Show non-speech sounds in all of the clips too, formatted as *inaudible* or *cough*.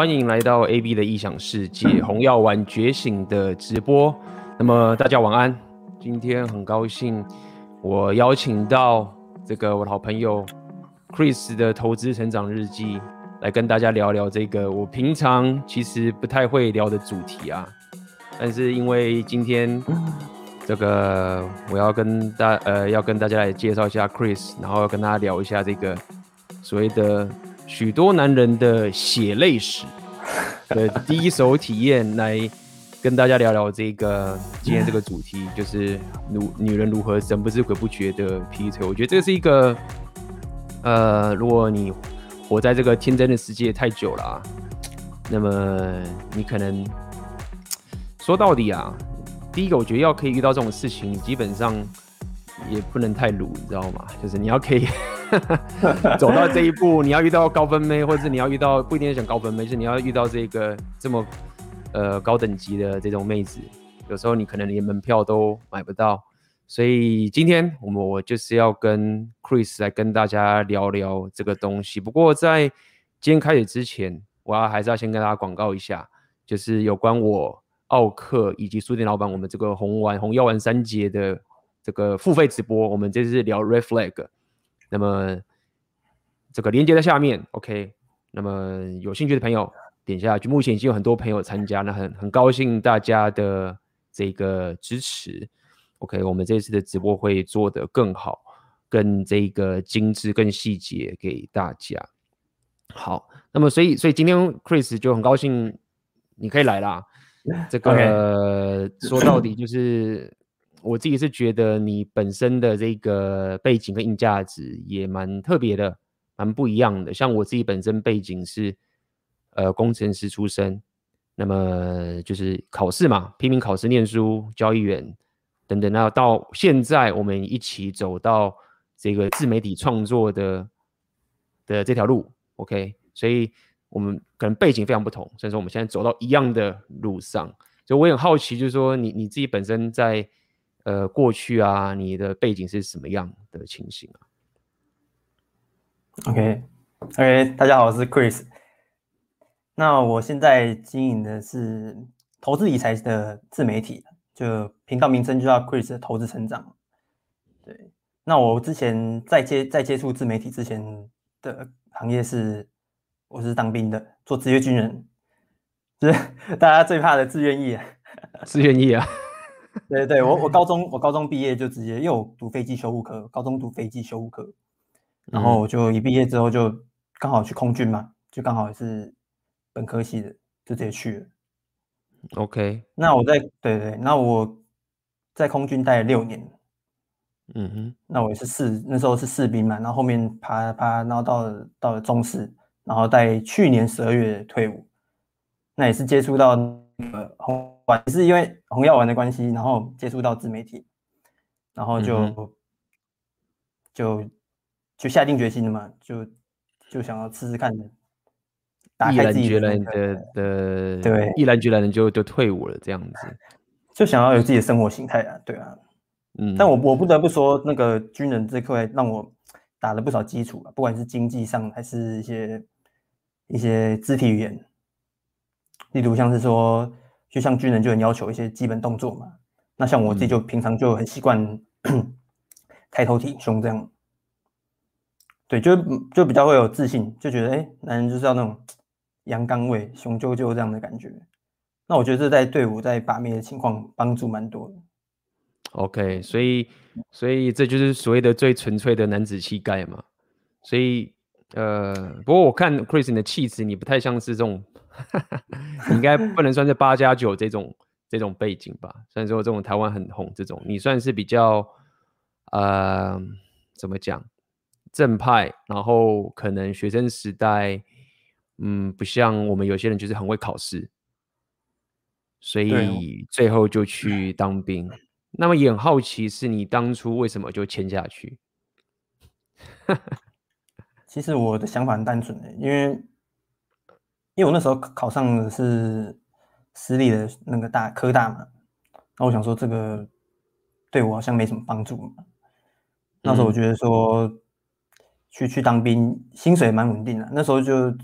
欢迎来到 AB 的异想世界，红药丸觉醒的直播。那么大家晚安。今天很高兴，我邀请到这个我的好朋友 Chris 的投资成长日记，来跟大家聊聊这个我平常其实不太会聊的主题啊。但是因为今天这个我要跟大呃要跟大家来介绍一下 Chris，然后要跟大家聊一下这个所谓的。许多男人的血泪史 *laughs* 的第一手体验，来跟大家聊聊这个今天这个主题，*laughs* 就是女女人如何神不知鬼不觉的劈腿。我觉得这是一个，呃，如果你活在这个天真的世界太久了啊，那么你可能说到底啊，第一个我觉得要可以遇到这种事情，基本上也不能太鲁，你知道吗？就是你要可以。*laughs* 走到这一步，你要遇到高分妹，或者你要遇到不一定是讲高分妹，是你要遇到这个这么呃高等级的这种妹子，有时候你可能连门票都买不到。所以今天我们我就是要跟 Chris 来跟大家聊聊这个东西。不过在今天开始之前，我要还是要先跟大家广告一下，就是有关我奥克以及书店老板我们这个红丸红药丸三杰的这个付费直播，我们这次聊 Red Flag。那么这个连接在下面，OK。那么有兴趣的朋友点下去。目前已经有很多朋友参加，那很很高兴大家的这个支持，OK。我们这次的直播会做得更好，更这个精致、更细节给大家。好，那么所以所以今天 Chris 就很高兴你可以来啦。这个.说到底就是。我自己是觉得你本身的这个背景跟硬价值也蛮特别的，蛮不一样的。像我自己本身背景是呃工程师出身，那么就是考试嘛，拼命考试念书，交易员等等。那到现在我们一起走到这个自媒体创作的的这条路，OK，所以我们可能背景非常不同，所以说我们现在走到一样的路上。所以我也很好奇，就是说你你自己本身在。呃，过去啊，你的背景是什么样的情形啊？OK，OK，大家好，我是 Chris。那我现在经营的是投资理财的自媒体，就频道名称就叫 Chris 的投资成长。对，那我之前在接在接触自媒体之前的行业是，我是当兵的，做职业军人，*laughs* 就是大家最怕的志愿役啊，志愿役啊。*laughs* 对对，我我高中我高中毕业就直接，因为我读飞机修护科，高中读飞机修护科，然后我就一毕业之后就刚好去空军嘛，就刚好也是本科系的，就直接去了。OK，那我在对对，那我在空军待了六年，嗯哼，那我也是士，那时候是士兵嘛，然后后面爬爬，然后到了到了中士，然后在去年十二月退伍，那也是接触到那个红。是因为红药丸的关系，然后接触到自媒体，然后就、嗯、就就下定决心了嘛，就就想要试试看的，毅然决然的的对，毅然决然的就就退伍了这样子，就想要有自己的生活形态啊，对啊，嗯，但我我不得不说，那个军人这块让我打了不少基础啊，不管是经济上还是一些一些肢体语言，例如像是说。就像军人就很要求一些基本动作嘛，那像我自己就平常就很习惯 *coughs* 抬头挺胸这样，对，就就比较会有自信，就觉得哎、欸，男人就是要那种阳刚味、雄赳赳这样的感觉。那我觉得这在队伍在把妹的情况帮助蛮多的。OK，所以所以这就是所谓的最纯粹的男子气概嘛。所以呃，不过我看 Chris 你的气质，你不太像是这种。你 *laughs* 应该不能算是八加九这种这种背景吧？虽然说这种台湾很红，这种你算是比较呃怎么讲正派，然后可能学生时代嗯不像我们有些人就是很会考试，所以最后就去当兵。对那么也很好奇，是你当初为什么就签下去？*laughs* 其实我的想法很单纯的，因为。因为我那时候考上的是私立的那个大科大嘛，那我想说这个对我好像没什么帮助嘛。那时候我觉得说去去当兵，薪水蛮稳定的。那时候就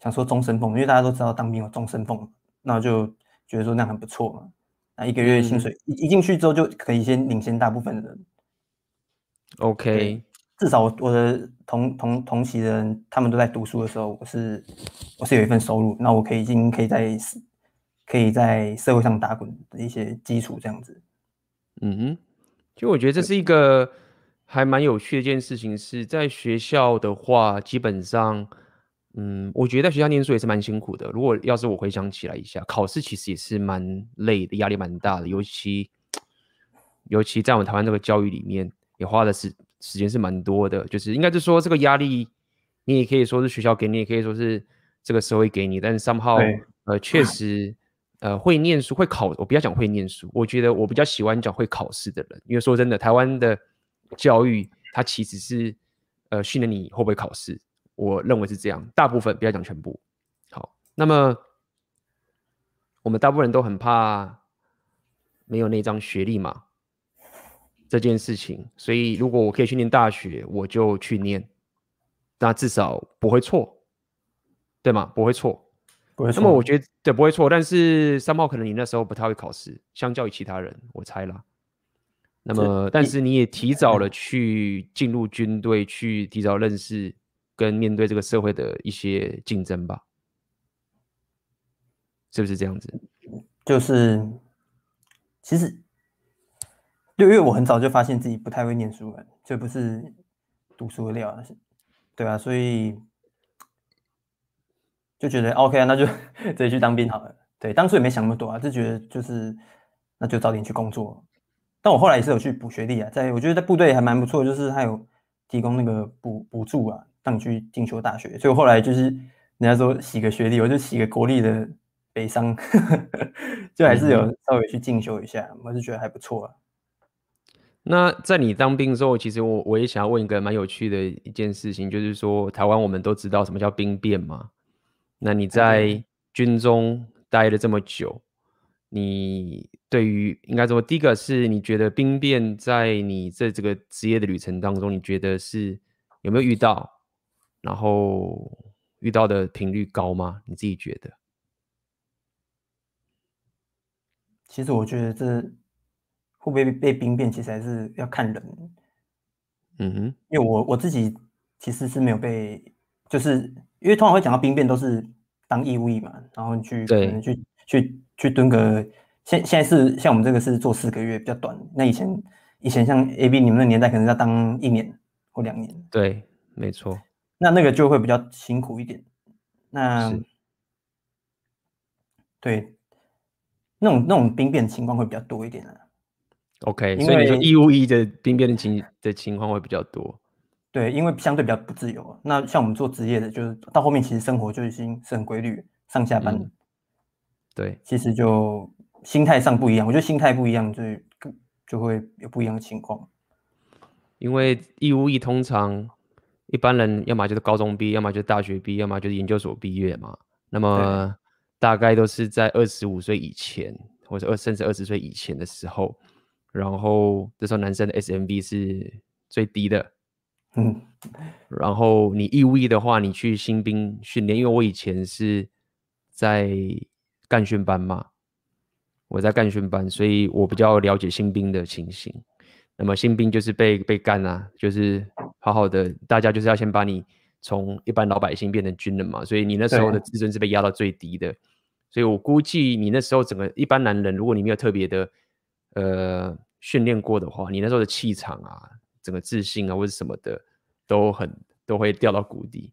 想说终身俸，因为大家都知道当兵有终身俸，那我就觉得说那样很不错嘛。那一个月薪水一、嗯、一进去之后就可以先领先大部分的人。OK，至少我我的同同同期的人，他们都在读书的时候，我是我是有一份收入，那我可以已经可以在可以在社会上打滚的一些基础这样子。嗯哼，就我觉得这是一个还蛮有趣的一件事情，是在学校的话，基本上。嗯，我觉得在学校念书也是蛮辛苦的。如果要是我回想起来一下，考试其实也是蛮累的，压力蛮大的。尤其，尤其在我们台湾这个教育里面，也花的时时间是蛮多的。就是应该是说，这个压力，你也可以说是学校给你，也可以说是这个社会给你。但是 somehow，呃，确实，呃，会念书会考，我不要讲会念书，我觉得我比较喜欢讲会考试的人，因为说真的，台湾的教育它其实是呃训练你会不会考试。我认为是这样，大部分不要讲全部。好，那么我们大部分人都很怕没有那张学历嘛，这件事情。所以如果我可以去念大学，我就去念，那至少不会错，对吗？不会错，不会错。那么我觉得对不会错，但是三炮可能你那时候不太会考试，相较于其他人，我猜啦。那么，但是你也提早了去进入军队，去提早认识。跟面对这个社会的一些竞争吧，是不是这样子？就是，其实，因为我很早就发现自己不太会念书了，就不是读书的料，对啊，所以就觉得 OK 啊，那就 *laughs* 直接去当兵好了。对，当初也没想那么多啊，就觉得就是那就早点去工作。但我后来也是有去补学历啊，在我觉得在部队还蛮不错，就是他有提供那个补补助啊。让你去进修大学，所以后来就是人家说洗个学历，我就洗个国立的北商，*laughs* 就还是有稍微去进修一下，嗯、我是觉得还不错啊。那在你当兵之后，其实我我也想要问一个蛮有趣的一件事情，就是说台湾我们都知道什么叫兵变嘛？那你在军中待了这么久，你对于应该说第一个是你觉得兵变在你这这个职业的旅程当中，你觉得是有没有遇到？然后遇到的频率高吗？你自己觉得？其实我觉得这会不会被兵变，其实还是要看人。嗯哼，因为我我自己其实是没有被，就是因为通常会讲到兵变都是当义务役嘛，然后你去可能去去去蹲个，现现在是像我们这个是做四个月比较短，那以前以前像 AB 你们那年代可能要当一年或两年。对，没错。那那个就会比较辛苦一点，那对，那种那种兵变情况会比较多一点啊。OK，所以你说义务役的兵变的情的情况会比较多。对，因为相对比较不自由。那像我们做职业的，就是到后面其实生活就已经是很规律，上下班。嗯、对，其实就心态上不一样。我觉得心态不一样，就就会有不一样的情况。因为义务役通常。一般人要么就是高中毕业，要么就是大学毕业，要么就是研究所毕业嘛。那么大概都是在二十五岁以前，或者二甚至二十岁以前的时候，然后这时候男生的 SMV 是最低的。*laughs* 嗯，然后你义务役的话，你去新兵训练，因为我以前是在干训班嘛，我在干训班，所以我比较了解新兵的情形。那么新兵就是被被干啊，就是好好的，大家就是要先把你从一般老百姓变成军人嘛，所以你那时候的自尊是被压到最低的，所以我估计你那时候整个一般男人，如果你没有特别的呃训练过的话，你那时候的气场啊，整个自信啊或者什么的都很都会掉到谷底，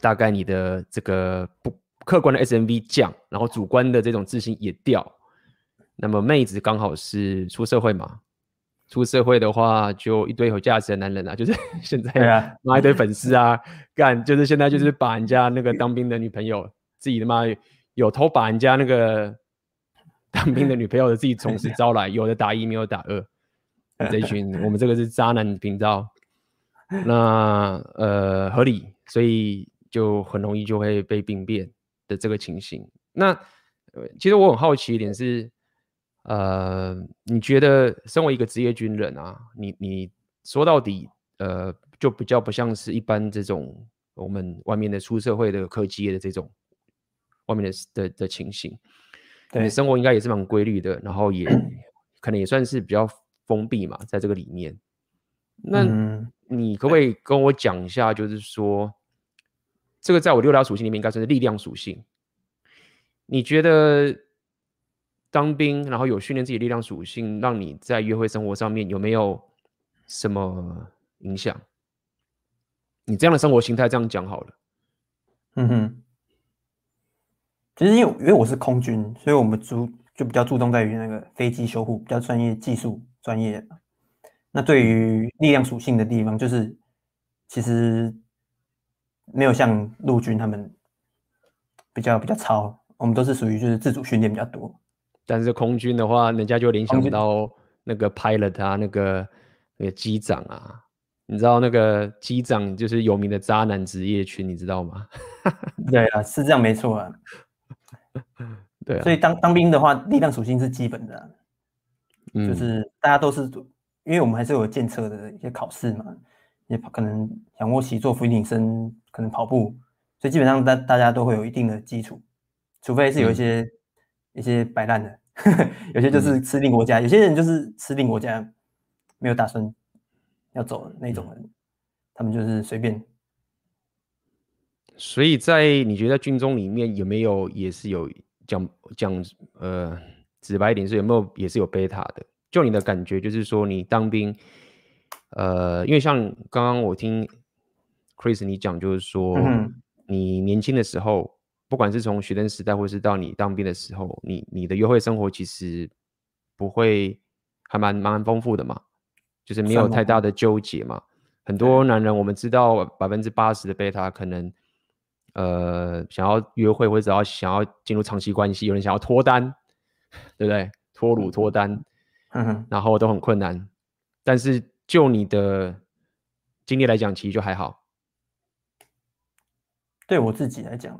大概你的这个不客观的 SMV 降，然后主观的这种自信也掉。那么妹子刚好是出社会嘛，出社会的话就一堆有价值的男人啊，就是 *laughs* 现在拉一堆粉丝啊，干就是现在就是把人家那个当兵的女朋友，自己他妈有偷把人家那个当兵的 *laughs* 女朋友的自己同时招来，有的打一没有打二，*laughs* 这一群我们这个是渣男频道，那呃合理，所以就很容易就会被病变的这个情形。那其实我很好奇一点是。呃，你觉得身为一个职业军人啊，你你说到底，呃，就比较不像是一般这种我们外面的出社会的科技业的这种外面的的的情形。对，生活应该也是蛮规律的，然后也可能也算是比较封闭嘛，在这个里面。那你可不可以跟我讲一下，就是说，这个在我六大属性里面应该算是力量属性。你觉得当兵，然后有训练自己的力量属性，让你在约会生活上面有没有什么影响？你这样的生活形态，这样讲好了。嗯哼。其实因为因为我是空军，所以我们注就比较注重在于那个飞机修护，比较专业技术专业。那对于力量属性的地方，就是其实没有像陆军他们比较比较糙，我们都是属于就是自主训练比较多。但是空军的话，人家就联想到那个 pilot 啊，那个那个机长啊，你知道那个机长就是有名的渣男职业群，你知道吗？*laughs* 对啊，是这样没错啊。*laughs* 对啊，所以当当兵的话，力量属性是基本的啊，嗯，就是大家都是，因为我们还是有建测的一些考试嘛，也可能仰卧起坐、俯卧撑，可能跑步，所以基本上大大家都会有一定的基础，除非是有一些、嗯、一些摆烂的，*laughs* 有些就是吃定国家，有些人就是吃定国家，没有打算要走的那种人，他们就是随便。所以在你觉得军中里面有没有也是有讲讲呃直白一点是有没有也是有贝塔的？就你的感觉就是说你当兵，呃，因为像刚刚我听 Chris 你讲就是说、嗯、你年轻的时候，不管是从学生时代或是到你当兵的时候，你你的约会生活其实不会还蛮蛮丰富的嘛，就是没有太大的纠结嘛。很多男人我们知道百分之八十的贝塔可能。呃，想要约会或者只要想要进入长期关系，有人想要脱单，对不对？脱乳脱单，嗯，然后都很困难。但是就你的经历来讲，其实就还好。对我自己来讲，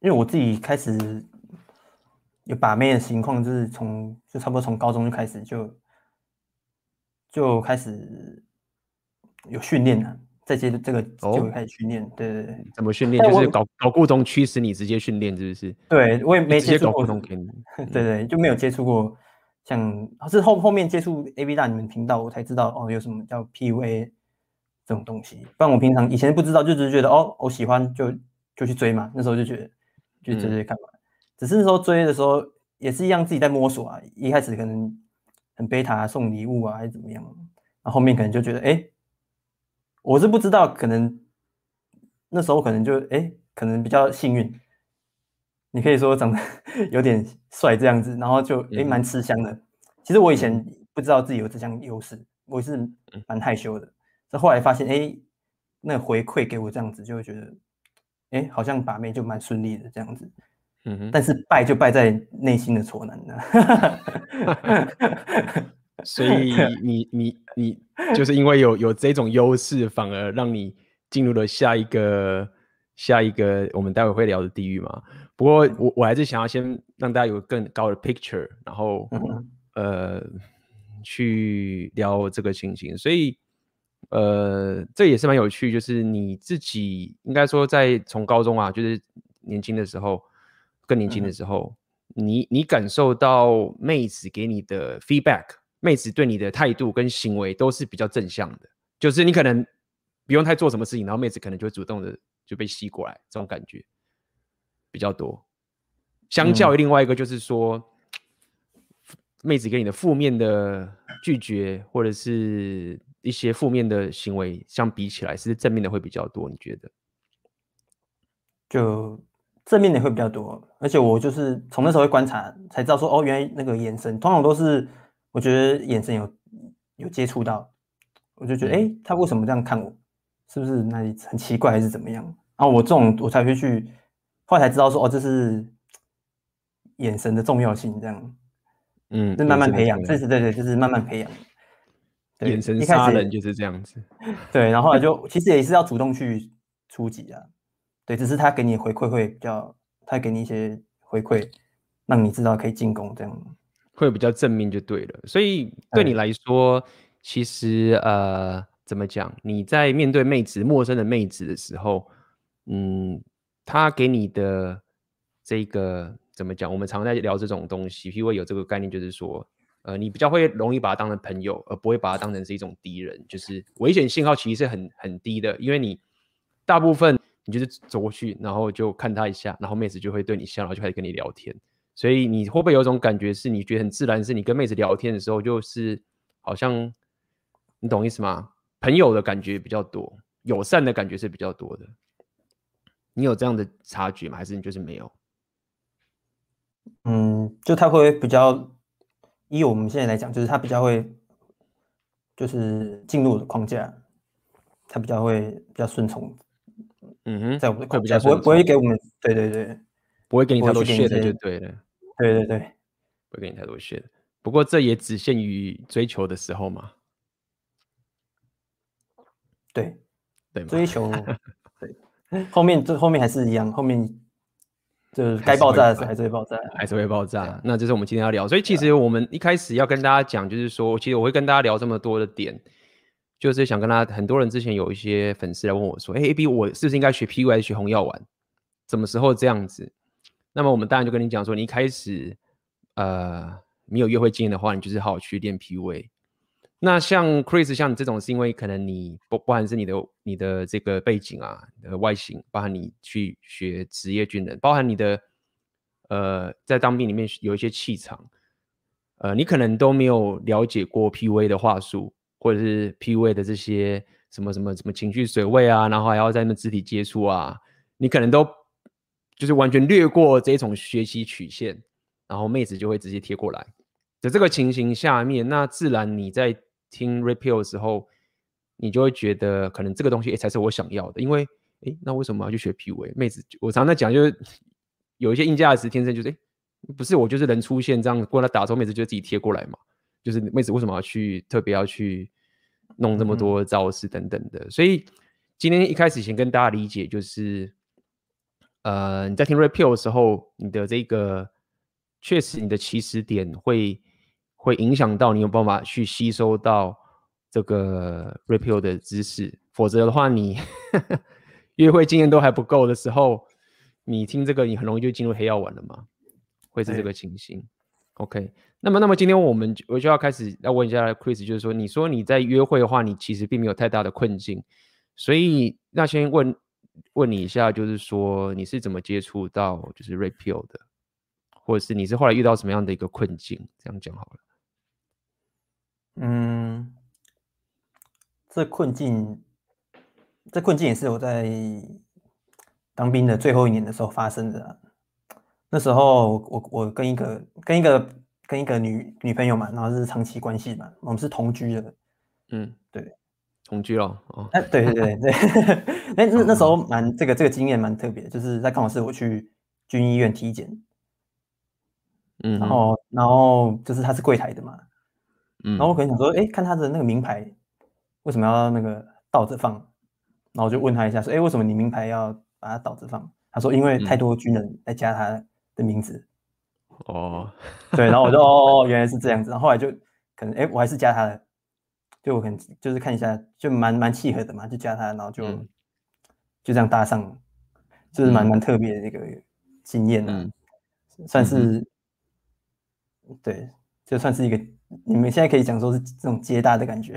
因为我自己开始有把妹的情况，就是从就差不多从高中就开始就就开始有训练了。这些这个就会开始训练，哦、对对对，怎么训练？就是搞搞固酮驱使你直接训练，是不是？对，我也没接触过。搞给你 *laughs* 对对，就没有接触过像，像是后后面接触 A B 大你们频道，我才知道哦，有什么叫 PUA 这种东西。不然我平常以前不知道，就只是觉得哦，我喜欢就就去追嘛。那时候就觉得就追追看嘛。嗯、只是那时候追的时候也是一样，自己在摸索啊。一开始可能很贝塔送礼物啊，还是怎么样。然后后面可能就觉得哎。我是不知道，可能那时候可能就哎，可能比较幸运。你可以说长得 *laughs* 有点帅这样子，然后就哎蛮吃香的。其实我以前不知道自己有这项优势，我是蛮害羞的。这后来发现哎，那回馈给我这样子，就会觉得哎，好像把妹就蛮顺利的这样子。嗯哼。但是败就败在内心的挫难呢。*laughs* *laughs* 所以你你你就是因为有有这种优势，反而让你进入了下一个下一个我们待会会聊的地狱嘛。不过我我还是想要先让大家有更高的 picture，然后、嗯、呃去聊这个情形。所以呃这也是蛮有趣，就是你自己应该说在从高中啊，就是年轻的时候，更年轻的时候，嗯、你你感受到妹子给你的 feedback。妹子对你的态度跟行为都是比较正向的，就是你可能不用太做什么事情，然后妹子可能就会主动的就被吸过来，这种感觉比较多。相较于另外一个，就是说，嗯、妹子给你的负面的拒绝或者是一些负面的行为相比起来，是正面的会比较多。你觉得？就正面的会比较多，而且我就是从那时候会观察，才知道说，哦，原来那个眼神通常都是。我觉得眼神有有接触到，我就觉得，哎、欸，他为什么这样看我？是不是那里很奇怪，还是怎么样？然后我这种我才会去，后来才知道说，哦，这是眼神的重要性，这样，嗯，是慢慢培养，这是对对，就是慢慢培养。眼神杀人就是这样子。对，然后后来就其实也是要主动去出击啊，对，只是他给你回馈会比较，他给你一些回馈，让你知道可以进攻这样。会比较正面就对了，所以对你来说，其实呃，怎么讲？你在面对妹子、陌生的妹子的时候，嗯，她给你的这个怎么讲？我们常在聊这种东西，因为有这个概念，就是说，呃，你比较会容易把他当成朋友，而不会把他当成是一种敌人。就是危险信号其实是很很低的，因为你大部分你就是走过去，然后就看他一下，然后妹子就会对你笑，然后就开始跟你聊天。所以你会不会有种感觉，是你觉得很自然，是你跟妹子聊天的时候，就是好像你懂意思吗？朋友的感觉比较多，友善的感觉是比较多的。你有这样的察觉吗？还是你就是没有？嗯，就他会比较，以我们现在来讲，就是他比较会，就是进入我的框架，他比较会比较顺从。嗯哼，在我们的框架，不会不会给我们，对对对，不会给你太多血的，就对了。对对对，不会给你太多血的。不过这也只限于追求的时候嘛。对，对，追求，对，后面这后面还是一样，后面就是该爆炸的时候还是会爆炸，还是会爆炸。那这是我们今天要聊，所以其实我们一开始要跟大家讲，就是说，其实我会跟大家聊这么多的点，就是想跟大家，很多人之前有一些粉丝来问我说，哎，A B，我是不是应该学 PUA 还是学红药丸？什么时候这样子？那么我们当然就跟你讲说，你一开始呃没有约会经验的话，你就是好好去练 PUA。那像 Chris 像你这种，是因为可能你不不管是你的你的这个背景啊，你的外形，包含你去学职业军人，包含你的呃在当兵里面有一些气场，呃，你可能都没有了解过 PUA 的话术，或者是 PUA 的这些什么什么什么情绪水位啊，然后还要在那肢体接触啊，你可能都就是完全略过这种学习曲线，然后妹子就会直接贴过来，在这个情形下面，那自然你在。听 Red Pill 的时候，你就会觉得可能这个东西才是我想要的，因为诶，那为什么要去学 PUA？妹子，我常常在讲，就是有一些硬价值天生就是诶，不是我就是人出现这样过来打之后，妹子就自己贴过来嘛。就是妹子为什么要去特别要去弄这么多招式等等的？嗯、所以今天一开始先跟大家理解，就是呃你在听 Red Pill 的时候，你的这个确实你的起始点会。会影响到你有办法去吸收到这个 Red Pill 的知识，否则的话，你约会经验都还不够的时候，你听这个，你很容易就进入黑药丸了嘛？会是这个情形。OK，那么，那么今天我们我就要开始要问一下 Chris，就是说，你说你在约会的话，你其实并没有太大的困境，所以那先问问你一下，就是说你是怎么接触到就是 Red Pill 的，或者是你是后来遇到什么样的一个困境？这样讲好了。嗯，这困境，这困境也是我在当兵的最后一年的时候发生的啊。那时候我我跟一个跟一个跟一个女女朋友嘛，然后是长期关系嘛，我们是同居的。嗯，对，同居了。哦，哎，对对对对，*laughs* 那那那时候蛮这个这个经验蛮特别，就是在刚好是我去军医院体检，嗯，然后然后就是他是柜台的嘛。嗯然后我可能想说，哎，看他的那个名牌，为什么要那个倒着放？然后我就问他一下，说，哎，为什么你名牌要把它倒着放？他说，因为太多军人在加他的名字。哦，对，然后我就，哦，原来是这样子。然后后来就可能，哎，我还是加他的，就我可能就是看一下，就蛮蛮契合的嘛，就加他，然后就就这样搭上，就是蛮蛮特别的一个经验的，算是，对，就算是一个。你们现在可以讲说是这种接搭的感觉，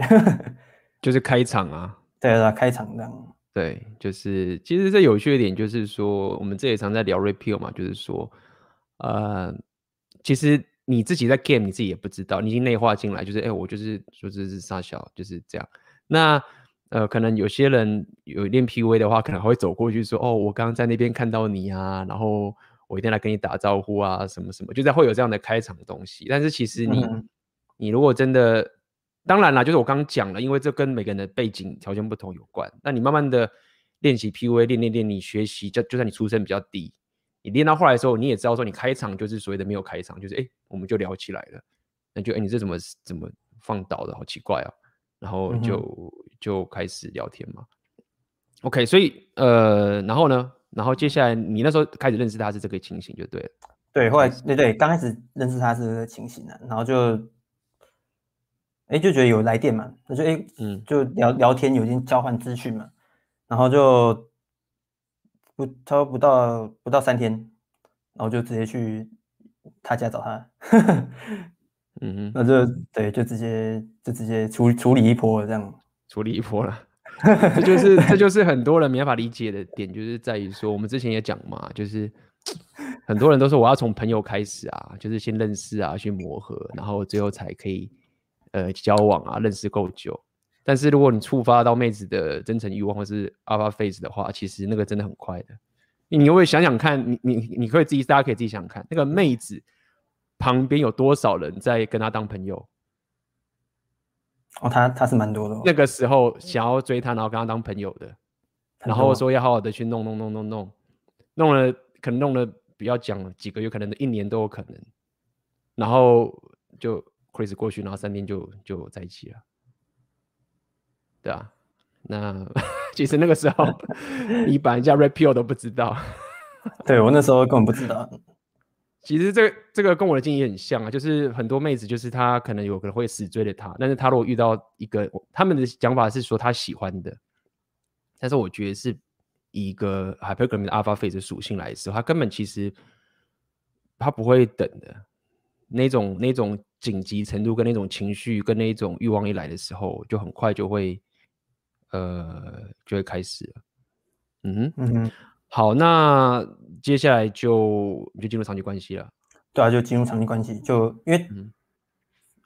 *laughs* 就是开场啊，对啊，开场这样。对，就是其实这有趣的点就是说，我们这也常在聊 Red Pill 嘛，就是说，呃，其实你自己在 game 你自己也不知道，你已经内化进来，就是哎，我就是说这是傻小，就是这样。那呃，可能有些人有练 PUA 的话，可能还会走过去说，哦，我刚刚在那边看到你啊，然后我一定来跟你打招呼啊，什么什么，就在会有这样的开场的东西。但是其实你。嗯你如果真的，当然啦，就是我刚刚讲了，因为这跟每个人的背景条件不同有关。那你慢慢的练习 PUA，练练练，你学习，就就算你出身比较低，你练到后来的时候，你也知道说，你开场就是所谓的没有开场，就是哎，我们就聊起来了。那就哎，你这怎么怎么放倒的，好奇怪啊！然后就、嗯、就开始聊天嘛。OK，所以呃，然后呢，然后接下来你那时候开始认识他是这个情形就对了。对，后来对对，刚开始认识他是这个情形的，然后就。哎，就觉得有来电嘛，那就哎，嗯，就聊聊天，有点交换资讯嘛，然后就不差不多不到不到三天，然后就直接去他家找他，*laughs* 嗯哼，那就对，就直接就直接处处理一波了，这样处理一波了。这就是这就是很多人没办法理解的点，就是在于说，我们之前也讲嘛，就是很多人都说我要从朋友开始啊，就是先认识啊，去磨合，然后最后才可以呃交往啊，认识够久。但是如果你触发到妹子的真诚欲望或是 alpha phase 的话，其实那个真的很快的。你会想想看，你你你可以自己，大家可以自己想想看，那个妹子旁边有多少人在跟她当朋友？哦，他他是蛮多的，哦。那个时候想要追她，然后跟她当朋友的，然后说要好好的去弄弄弄弄弄，弄了可能弄了比较讲几个月，可能一年都有可能，然后就 Chris 过去，然后三天就就在一起了。对啊，那 *laughs* 其实那个时候你把人家 repeal 都不知道，对我那时候根本不知道。*laughs* 其实这个这个跟我的经验很像啊，就是很多妹子，就是她可能有可能会死追着他，但是她如果遇到一个，他们的讲法是说她喜欢的，但是我觉得是以一个 hypergamy 的 alpha phase 属性来说，他根本其实他不会等的，那种那种紧急程度跟那种情绪跟那种欲望一来的时候，就很快就会呃就会开始了，嗯哼嗯哼。好，那接下来就就进入长期关系了。对啊，就进入长期关系，就因为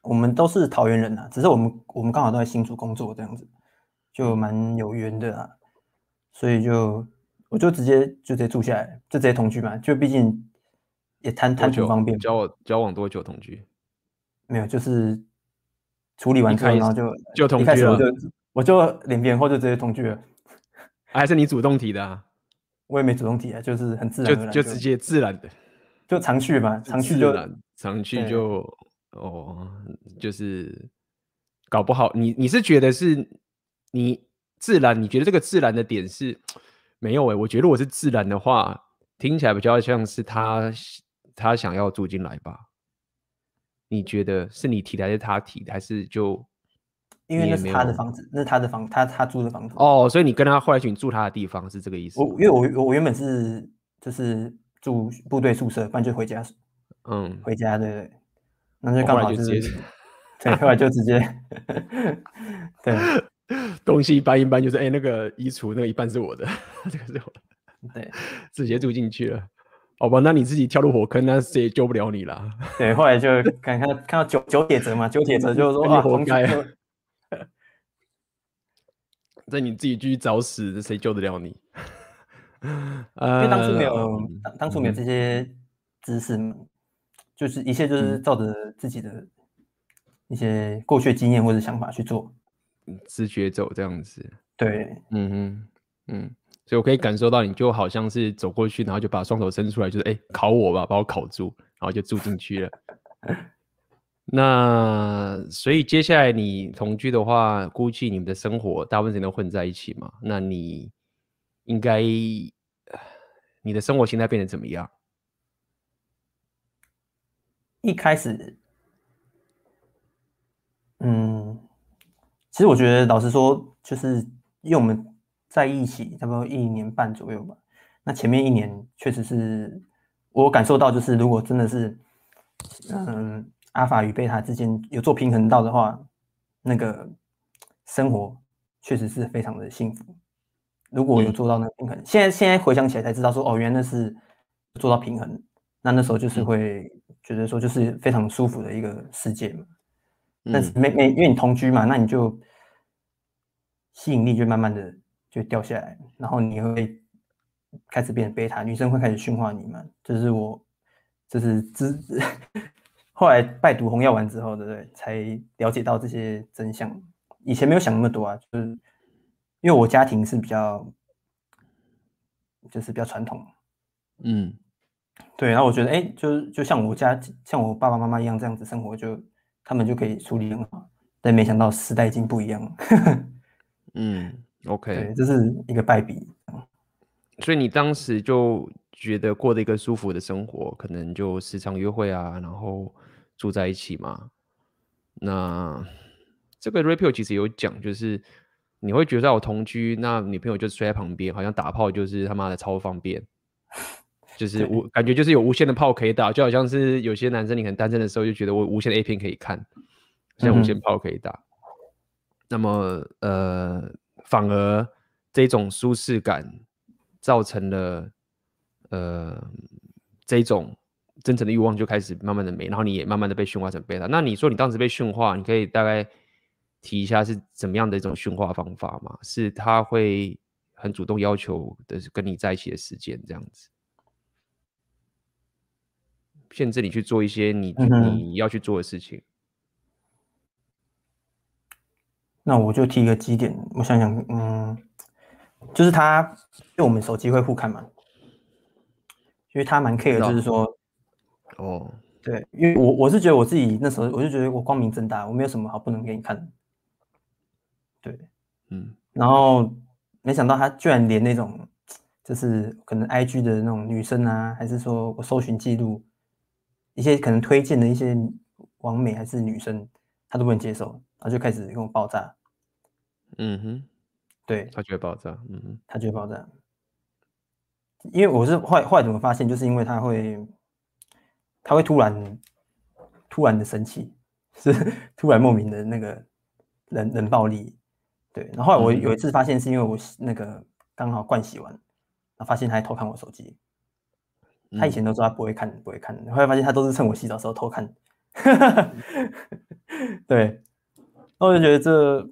我们都是桃园人啊，只是我们我们刚好都在新竹工作这样子，就蛮有缘的啊。所以就我就直接就直接住下来，就直接同居嘛。就毕竟也谈谈挺方便。交往交往多久同居？没有，就是处理完之后，然后就就同居了。我就我就脸皮厚，就直接同居了。还是你主动提的啊？我也没主动提啊，就是很自然就，就直接自然的，就常去嘛，常去就常去就哦，就是搞不好你你是觉得是你自然，你觉得这个自然的点是 *tsk* 没有哎、欸，我觉得我是自然的话，听起来比较像是他他想要住进来吧？你觉得是你提的还是他提的，还是就？因为那是他的房子，那是他的房，他他租的房子。哦，所以你跟他后来去住他的地方是这个意思？我因为我我原本是就是住部队宿舍，不然就回家。嗯，回家对对。那就刚好就直接，*laughs* 对，后来就直接，*laughs* 对，东西搬一搬，就是哎、欸，那个衣橱那个一半是我的，*laughs* 这个是我的，对，直接住进去了。好吧，那你自己跳入火坑，那谁也救不了你了。对，后来就看看看到九九铁则嘛，九铁则就是说啊，活该。在你自己继续找死，谁救得了你？*laughs* 因为当初没有，当当初没有这些知识，嗯、就是一切就是照着自己的一些过去经验或者想法去做，直觉走这样子。对，嗯嗯嗯，所以我可以感受到，你就好像是走过去，然后就把双手伸出来，就是哎，烤我吧，把我烤住，然后就住进去了。那所以接下来你同居的话，估计你们的生活大部分时间都混在一起嘛？那你应该你的生活形态变得怎么样？一开始，嗯，其实我觉得老实说，就是因为我们在一起差不多一年半左右吧。那前面一年确实是我感受到，就是如果真的是，嗯。阿法与贝塔之间有做平衡到的话，那个生活确实是非常的幸福。如果有做到那个平衡，嗯、现在现在回想起来才知道说，哦，原来那是做到平衡。那那时候就是会觉得说，就是非常舒服的一个世界嘛。嗯、但是没没，因为你同居嘛，那你就吸引力就慢慢的就掉下来，然后你会开始变成贝塔，女生会开始驯化你嘛。这是我，这是知。后来拜读红药丸之后，对不对？才了解到这些真相。以前没有想那么多啊，就是因为我家庭是比较，就是比较传统。嗯，对。然后我觉得，哎，就是就像我家，像我爸爸妈妈一样这样子生活，就他们就可以处理很好。但没想到时代已经不一样了。嗯，OK，对，这是一个败笔。所以你当时就觉得过的一个舒服的生活，可能就时常约会啊，然后。住在一起嘛？那这个 Pill 其实有讲，就是你会觉得我同居，那女朋友就睡在旁边，好像打炮就是他妈的超方便，就 *laughs* 是无感觉就是有无限的炮可以打，就好像是有些男生你可能单身的时候就觉得我无限的 A 片可以看，现在无限炮可以打。嗯、那么呃，反而这种舒适感造成了呃这种。真诚的欲望就开始慢慢的没，然后你也慢慢的被驯化成贝塔。那你说你当时被驯化，你可以大概提一下是怎么样的一种驯化方法吗？是他会很主动要求的跟你在一起的时间这样子，限制你去做一些你、嗯、你要去做的事情。那我就提一个几点，我想想，嗯，就是他因为我们手机会互看嘛，因为他蛮 care，就是说。哦，oh. 对，因为我我是觉得我自己那时候，我就觉得我光明正大，我没有什么好不能给你看。对，嗯，然后没想到他居然连那种，就是可能 IG 的那种女生啊，还是说我搜寻记录，一些可能推荐的一些网美还是女生，他都不能接受，他就开始跟我爆炸。嗯哼，对，他觉得爆炸，嗯哼，他觉得爆炸，因为我是坏坏怎么发现，就是因为他会。他会突然突然的生气，是突然莫名的那个冷冷暴力，对。然后后来我有一次发现是因为我那个刚好灌洗完，然后发现他还偷看我手机。他以前都说他不会看不会看，后来发现他都是趁我洗澡的时候偷看。*laughs* 对，然后我就觉得这，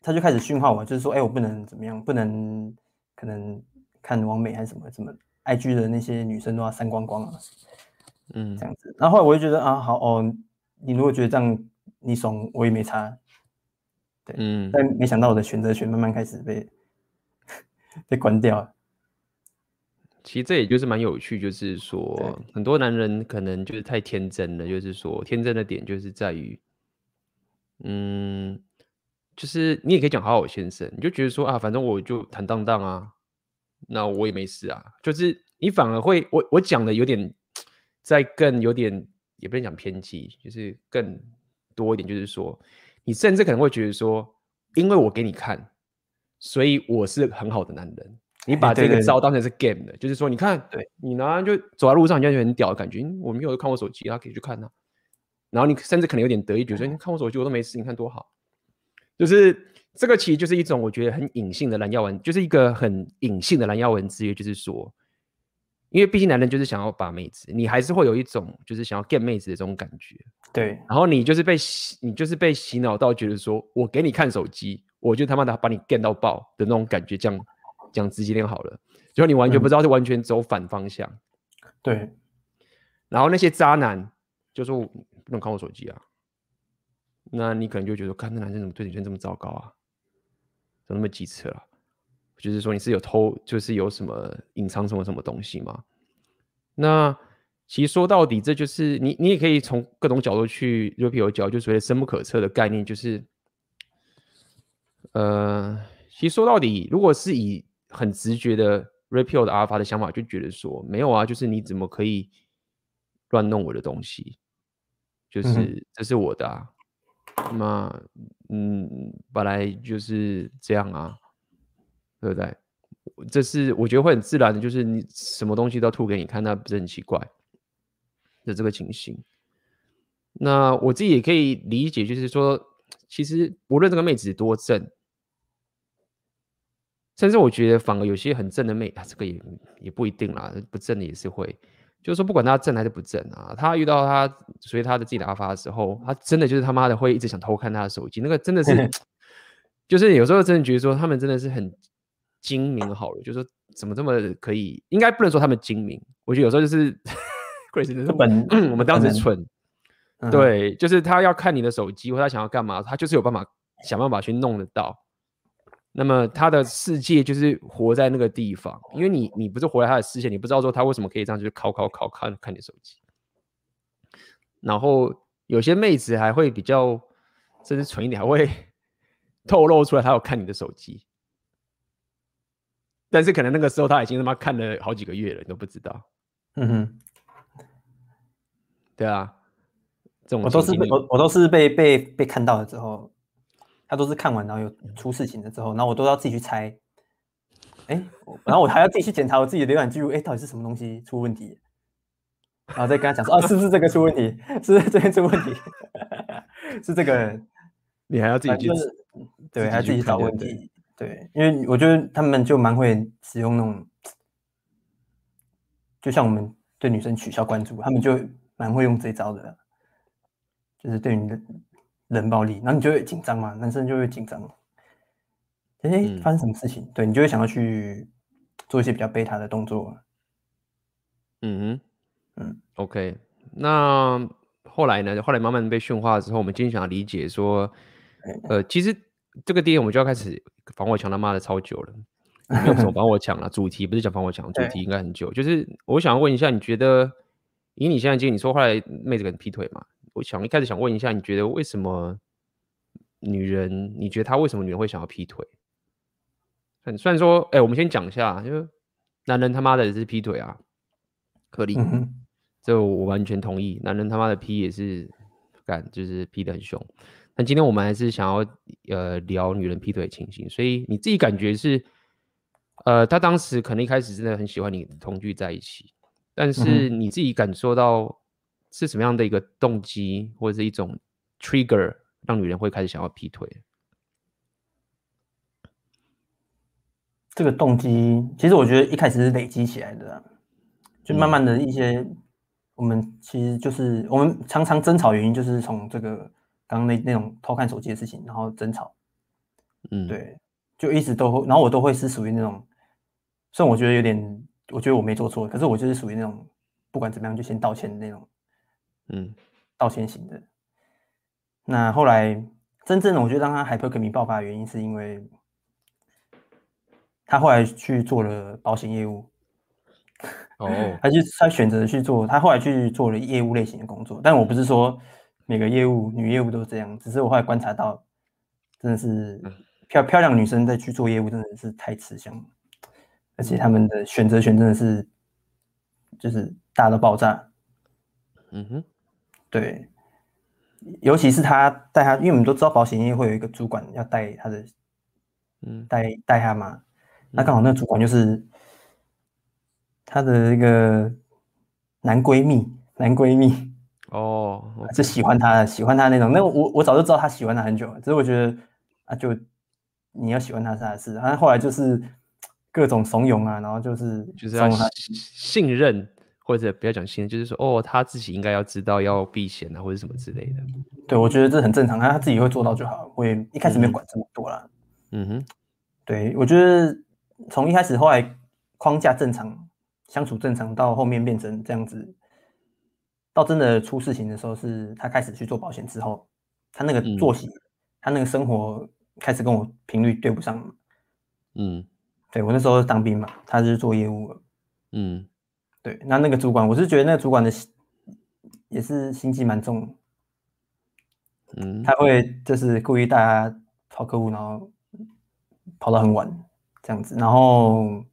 他就开始训话我，就是说，哎，我不能怎么样，不能可能看王美还是什么什么，IG 的那些女生都要删光光啊。嗯，这样子，然后后来我就觉得啊，好哦，你如果觉得这样你怂，我也没差，对，嗯，但没想到我的选择权慢慢开始被 *laughs* 被关掉了。其实这也就是蛮有趣，就是说很多男人可能就是太天真了，就是说天真的点就是在于，嗯，就是你也可以讲好好先生，你就觉得说啊，反正我就坦荡荡啊，那我也没事啊，就是你反而会，我我讲的有点。再更有点，也不能讲偏激，就是更多一点，就是说，你甚至可能会觉得说，因为我给你看，所以我是很好的男人。你把这个招当成是 game 的，就是说，你看，对你呢就走在路上，你就很屌的感觉。我没有看我手机，他可以去看啊。然后你甚至可能有点得意，觉得说，你看我手机我都没事，你看多好。就是这个其实就是一种我觉得很隐性的蓝药丸，就是一个很隐性的蓝药丸之约，就是说。因为毕竟男人就是想要把妹子，你还是会有一种就是想要 get 妹子的这种感觉。对，然后你就是被洗，你就是被洗脑到觉得说，我给你看手机，我就他妈的把你 get 到爆的那种感觉，这样讲直接点好了，就你完全不知道是完全走反方向。嗯、对，然后那些渣男就说不能看我手机啊，那你可能就觉得，看那男生怎么对女生这么糟糕啊，怎么那么几次了？就是说你是有偷，就是有什么隐藏什么什么东西吗？那其实说到底，这就是你你也可以从各种角度去 Pill 角，就所谓深不可测的概念，就是呃，其实说到底，如果是以很直觉的 Pill 的阿尔法的想法，就觉得说没有啊，就是你怎么可以乱弄我的东西？就是这是我的啊，那么嗯，本来就是这样啊。对不对？这是我觉得会很自然的，就是你什么东西都吐给你看，那不是很奇怪的这个情形。那我自己也可以理解，就是说，其实无论这个妹子多正，甚至我觉得反而有些很正的妹，啊，这个也也不一定啦，不正的也是会。就是说，不管他正还是不正啊，他遇到他所以她的自己的阿发的时候，他真的就是他妈的会一直想偷看他的手机，那个真的是，*laughs* 就是有时候真的觉得说他们真的是很。精明好了，就是说怎么这么可以？应该不能说他们精明。我觉得有时候就是 *laughs* Grace 本 *coughs* 我们当时蠢，嗯、对，就是他要看你的手机，或他想要干嘛，他就是有办法想办法去弄得到。那么他的世界就是活在那个地方，因为你你不是活在他的视线，你不知道说他为什么可以这样，就是考考考看看你手机。然后有些妹子还会比较甚至蠢一点，还会透露出来她有看你的手机。但是可能那个时候他已经他妈看了好几个月了，你都不知道。嗯哼，对啊，这种我都是被我我都是被被被看到了之后，他都是看完然后有出事情了之后，然后我都要自己去猜，哎，然后我还要自己去检查我自己的浏览记录，哎，到底是什么东西出问题，然后再跟他讲说，哦，是不是这个出问题？是不是这边出问题？*laughs* 是这个，*laughs* 你还要自己去，对，还要自己找问题，对，因为我觉得他们就蛮会使用那种，就像我们对女生取消关注，他们就蛮会用这招的。就是对你的冷暴力，然后你就会紧张嘛，男生就会紧张。哎、欸，发生什么事情？嗯、对你就会想要去做一些比较贝塔的动作。嗯哼，嗯，OK。那后来呢？后来慢慢被驯化之后，我们今天想要理解说，呃，其实这个电影我们就要开始防火墙他妈的超久了，没有什么防火墙了。主题不是讲防火墙，主题应该很久。就是我想要问一下，你觉得以你现在经历，你说后来妹子跟你劈腿嘛？我想一开始想问一下，你觉得为什么女人？你觉得她为什么女人会想要劈腿？虽然说，哎、欸，我们先讲一下，就男人他妈的也是劈腿啊，可以，嗯、这我完全同意。男人他妈的劈也是干，就是劈的很凶。但今天我们还是想要呃聊女人劈腿的情形，所以你自己感觉是，呃，他当时可能一开始真的很喜欢你同居在一起，但是你自己感受到。是什么样的一个动机，或者是一种 trigger，让女人会开始想要劈腿？这个动机，其实我觉得一开始是累积起来的，啊，就慢慢的一些，嗯、我们其实就是我们常常争吵原因，就是从这个刚刚那那种偷看手机的事情，然后争吵。嗯，对，就一直都会，然后我都会是属于那种，虽然我觉得有点，我觉得我没做错，可是我就是属于那种不管怎么样就先道歉的那种。嗯，道歉型的。那后来，真正的我觉得让他 hypergamy 爆发的原因，是因为他后来去做了保险业务。哦，*laughs* 他就他选择去做，他后来去做了业务类型的工作。但我不是说每个业务女业务都是这样，只是我后来观察到，真的是漂漂亮女生在去做业务，真的是太吃香了，而且他们的选择权真的是就是大到爆炸。嗯哼。对，尤其是他带他，因为我们都知道保险业会有一个主管要带他的，嗯，带带他嘛。那刚好那个主管就是他的一个男闺蜜，男闺蜜哦，是喜欢他的，喜欢他那种。那我我早就知道他喜欢他很久了，只是我觉得啊，就你要喜欢他是他的事。他后来就是各种怂恿啊，然后就是就是要信任。或者不要讲信，就是说哦，他自己应该要知道要避险啊，或者什么之类的。对，我觉得这很正常，他他自己会做到就好。我也一开始没有管这么多啦。嗯哼，对，我觉得从一开始后来框架正常，相处正常，到后面变成这样子，到真的出事情的时候，是他开始去做保险之后，他那个作息，嗯、他那个生活开始跟我频率对不上。嗯，对，我那时候当兵嘛，他是做业务。嗯。对，那那个主管，我是觉得那个主管的也是心机蛮重，嗯，他会就是故意大家跑客户，然后跑到很晚这样子，然后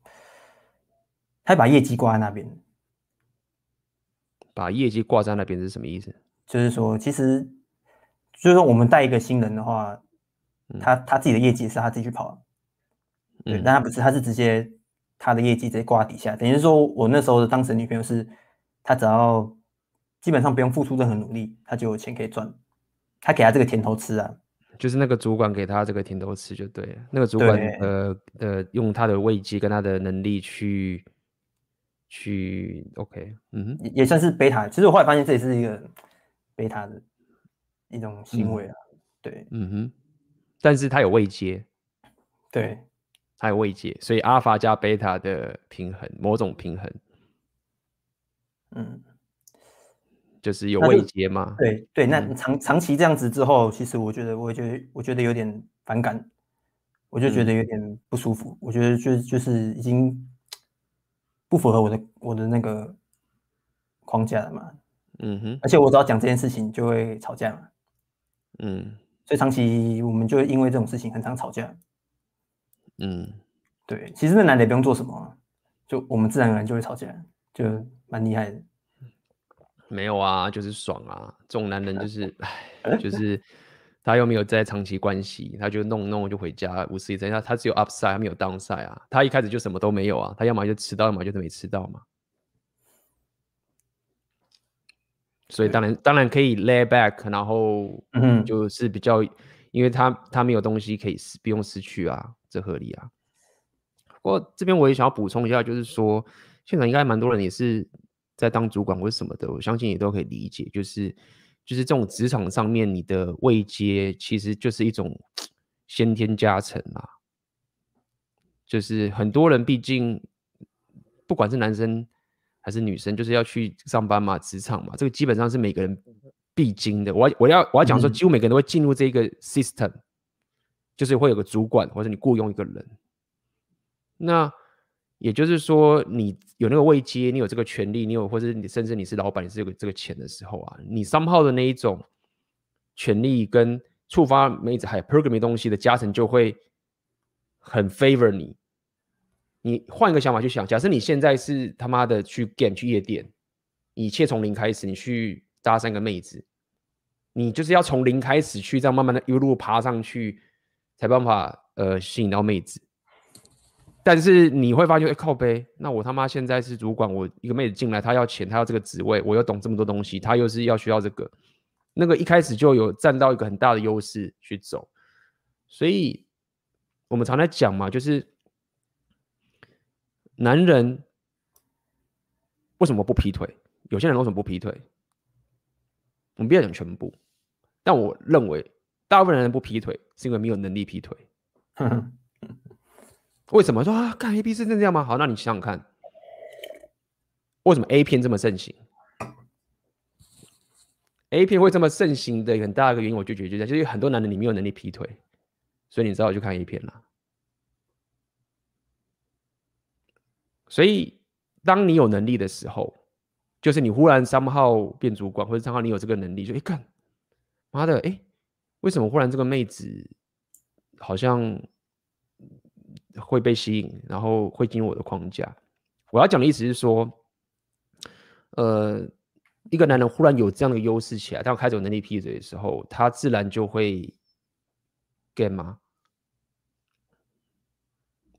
他把业绩挂在那边，把业绩挂在那边是什么意思？就是说，其实就是说，我们带一个新人的话，他他自己的业绩是他自己去跑，对，但他不是，他是直接。他的业绩直接挂底下，等于说，我那时候的当时女朋友是，她只要基本上不用付出任何努力，她就有钱可以赚，他给她这个甜头吃啊，就是那个主管给她这个甜头吃就对了，那个主管呃呃用他的位阶跟他的能力去去 OK，嗯哼，也算是贝塔，其实我后来发现这也是一个贝塔的一种行为啊，嗯、对，嗯哼，但是他有位阶，对。还有慰藉，所以阿尔法加贝塔的平衡，某种平衡，嗯，就是有慰藉嘛。对对，那长长期这样子之后，其实我觉得，我觉得，我觉得有点反感，我就觉得有点不舒服。嗯、我觉得就就是已经不符合我的我的那个框架了嘛。嗯哼，而且我只要讲这件事情就会吵架嘛。嗯，所以长期我们就因为这种事情很常吵架。嗯，对，其实那男的也不用做什么，就我们自然而然就会吵起来，就蛮厉害的。没有啊，就是爽啊！这种男人就是，*laughs* 唉，就是他又没有在长期关系，他就弄弄就回家，无事一他他只有 upside，他没有 downside 啊。他一开始就什么都没有啊，他要么就迟到，要么就是没迟到嘛。所以当然当然可以 lay back，然后就是比较，因为他他没有东西可以失，不用失去啊，这合理啊。不过这边我也想要补充一下，就是说现场应该蛮多人也是。在当主管或者什么的，我相信也都可以理解，就是就是这种职场上面，你的位阶其实就是一种先天加成啊。就是很多人毕竟不管是男生还是女生，就是要去上班嘛，职场嘛，这个基本上是每个人必经的。我我要我要讲说，几乎每个人都会进入这个 system，嗯，就是会有个主管或者你雇佣一个人，那。也就是说，你有那个位阶，你有这个权利，你有，或者你甚至你是老板，你是有这个钱的时候啊，你 somehow 的那一种权利跟触发妹子还有 programming 东西的加成就会很 favor 你。你换一个想法去想，假设你现在是他妈的去 game 去夜店，一切从零开始，你去搭三个妹子，你就是要从零开始去这样慢慢的一路爬上去，才办法呃吸引到妹子。但是你会发现，哎、靠北，那我他妈现在是主管，我一个妹子进来，她要钱，她要这个职位，我又懂这么多东西，她又是要需要这个，那个一开始就有占到一个很大的优势去走，所以我们常在讲嘛，就是男人为什么不劈腿？有些人为什么不劈腿？我们不要讲全部，但我认为大部分人不劈腿是因为没有能力劈腿。*laughs* 为什么说啊？看 A B 是真这样吗？好，那你想想看，为什么 A 片这么盛行？A 片会这么盛行的很大一个原因，我就觉得就这样，就是很多男人你没有能力劈腿，所以你知道我就看 A 片了。所以当你有能力的时候，就是你忽然 somehow 变主管，或者 somehow 你有这个能力，就一看，妈的，哎，为什么忽然这个妹子好像？会被吸引，然后会进入我的框架。我要讲的意思是说，呃，一个男人忽然有这样的优势起来，当开始有能力劈嘴的时候，他自然就会 get 吗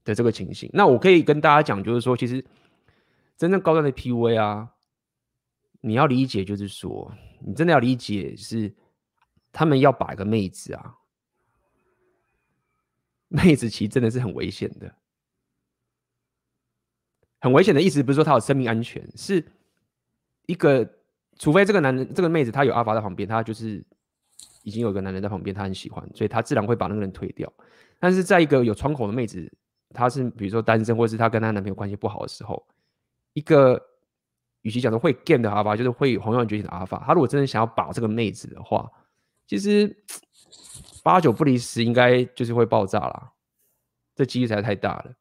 的这个情形。那我可以跟大家讲，就是说，其实真正高端的 PUA 啊，你要理解，就是说，你真的要理解是他们要把一个妹子啊。*laughs* 妹子其实真的是很危险的，很危险的意思不是说她有生命安全，是一个除非这个男人这个妹子她有阿法在旁边，她就是已经有一个男人在旁边，她很喜欢，所以她自然会把那个人推掉。但是在一个有窗口的妹子，她是比如说单身，或者是她跟她男朋友关系不好的时候，一个与其讲说会 game 的阿法，就是会红颜觉醒的阿法，他如果真的想要把这个妹子的话，其实。八九不离十，应该就是会爆炸啦。这几率实在太大了。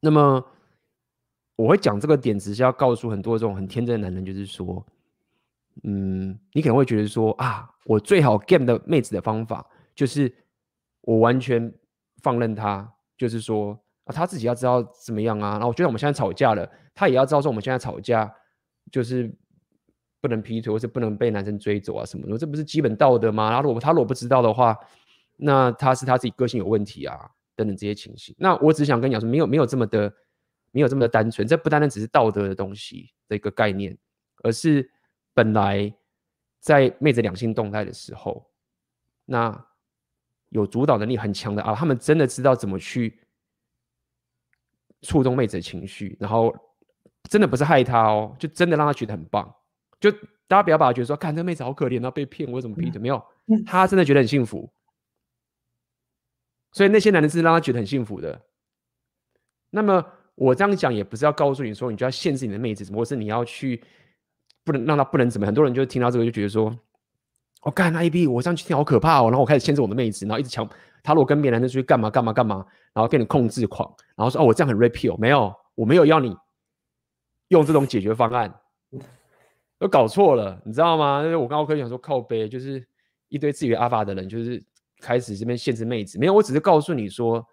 那么，我会讲这个点，只是要告诉很多这种很天真的男人，就是说，嗯，你可能会觉得说啊，我最好 game 的妹子的方法，就是我完全放任他，就是说啊，他自己要知道怎么样啊。然后我觉得我们现在吵架了，他也要知道说我们现在吵架就是。不能劈腿，或是不能被男生追走啊什么的，这不是基本道德吗？然后如果他如果不知道的话，那他是他自己个性有问题啊，等等这些情形。那我只想跟你讲说，没有没有这么的，没有这么的单纯，这不单单只是道德的东西的一个概念，而是本来在妹子两性动态的时候，那有主导能力很强的啊，他们真的知道怎么去触动妹子的情绪，然后真的不是害他哦，就真的让他觉得很棒。就大家不要把他觉得说，看这妹子好可怜，然后被骗，我怎么劈腿？没有，他真的觉得很幸福。所以那些男人是让他觉得很幸福的。那么我这样讲也不是要告诉你说，你就要限制你的妹子，什么，或是你要去不能让他不能怎么样。很多人就听到这个就觉得说，我干 A B，我这样去听好可怕哦。然后我开始限制我的妹子，然后一直强他如果跟别的男生出去干嘛干嘛干嘛，然后变成控制狂，然后说哦我这样很 rapeo，没有，我没有要你用这种解决方案。都搞错了，你知道吗？我刚刚可以想说靠背，就是一堆自以为阿法的人，就是开始这边限制妹子。没有，我只是告诉你说，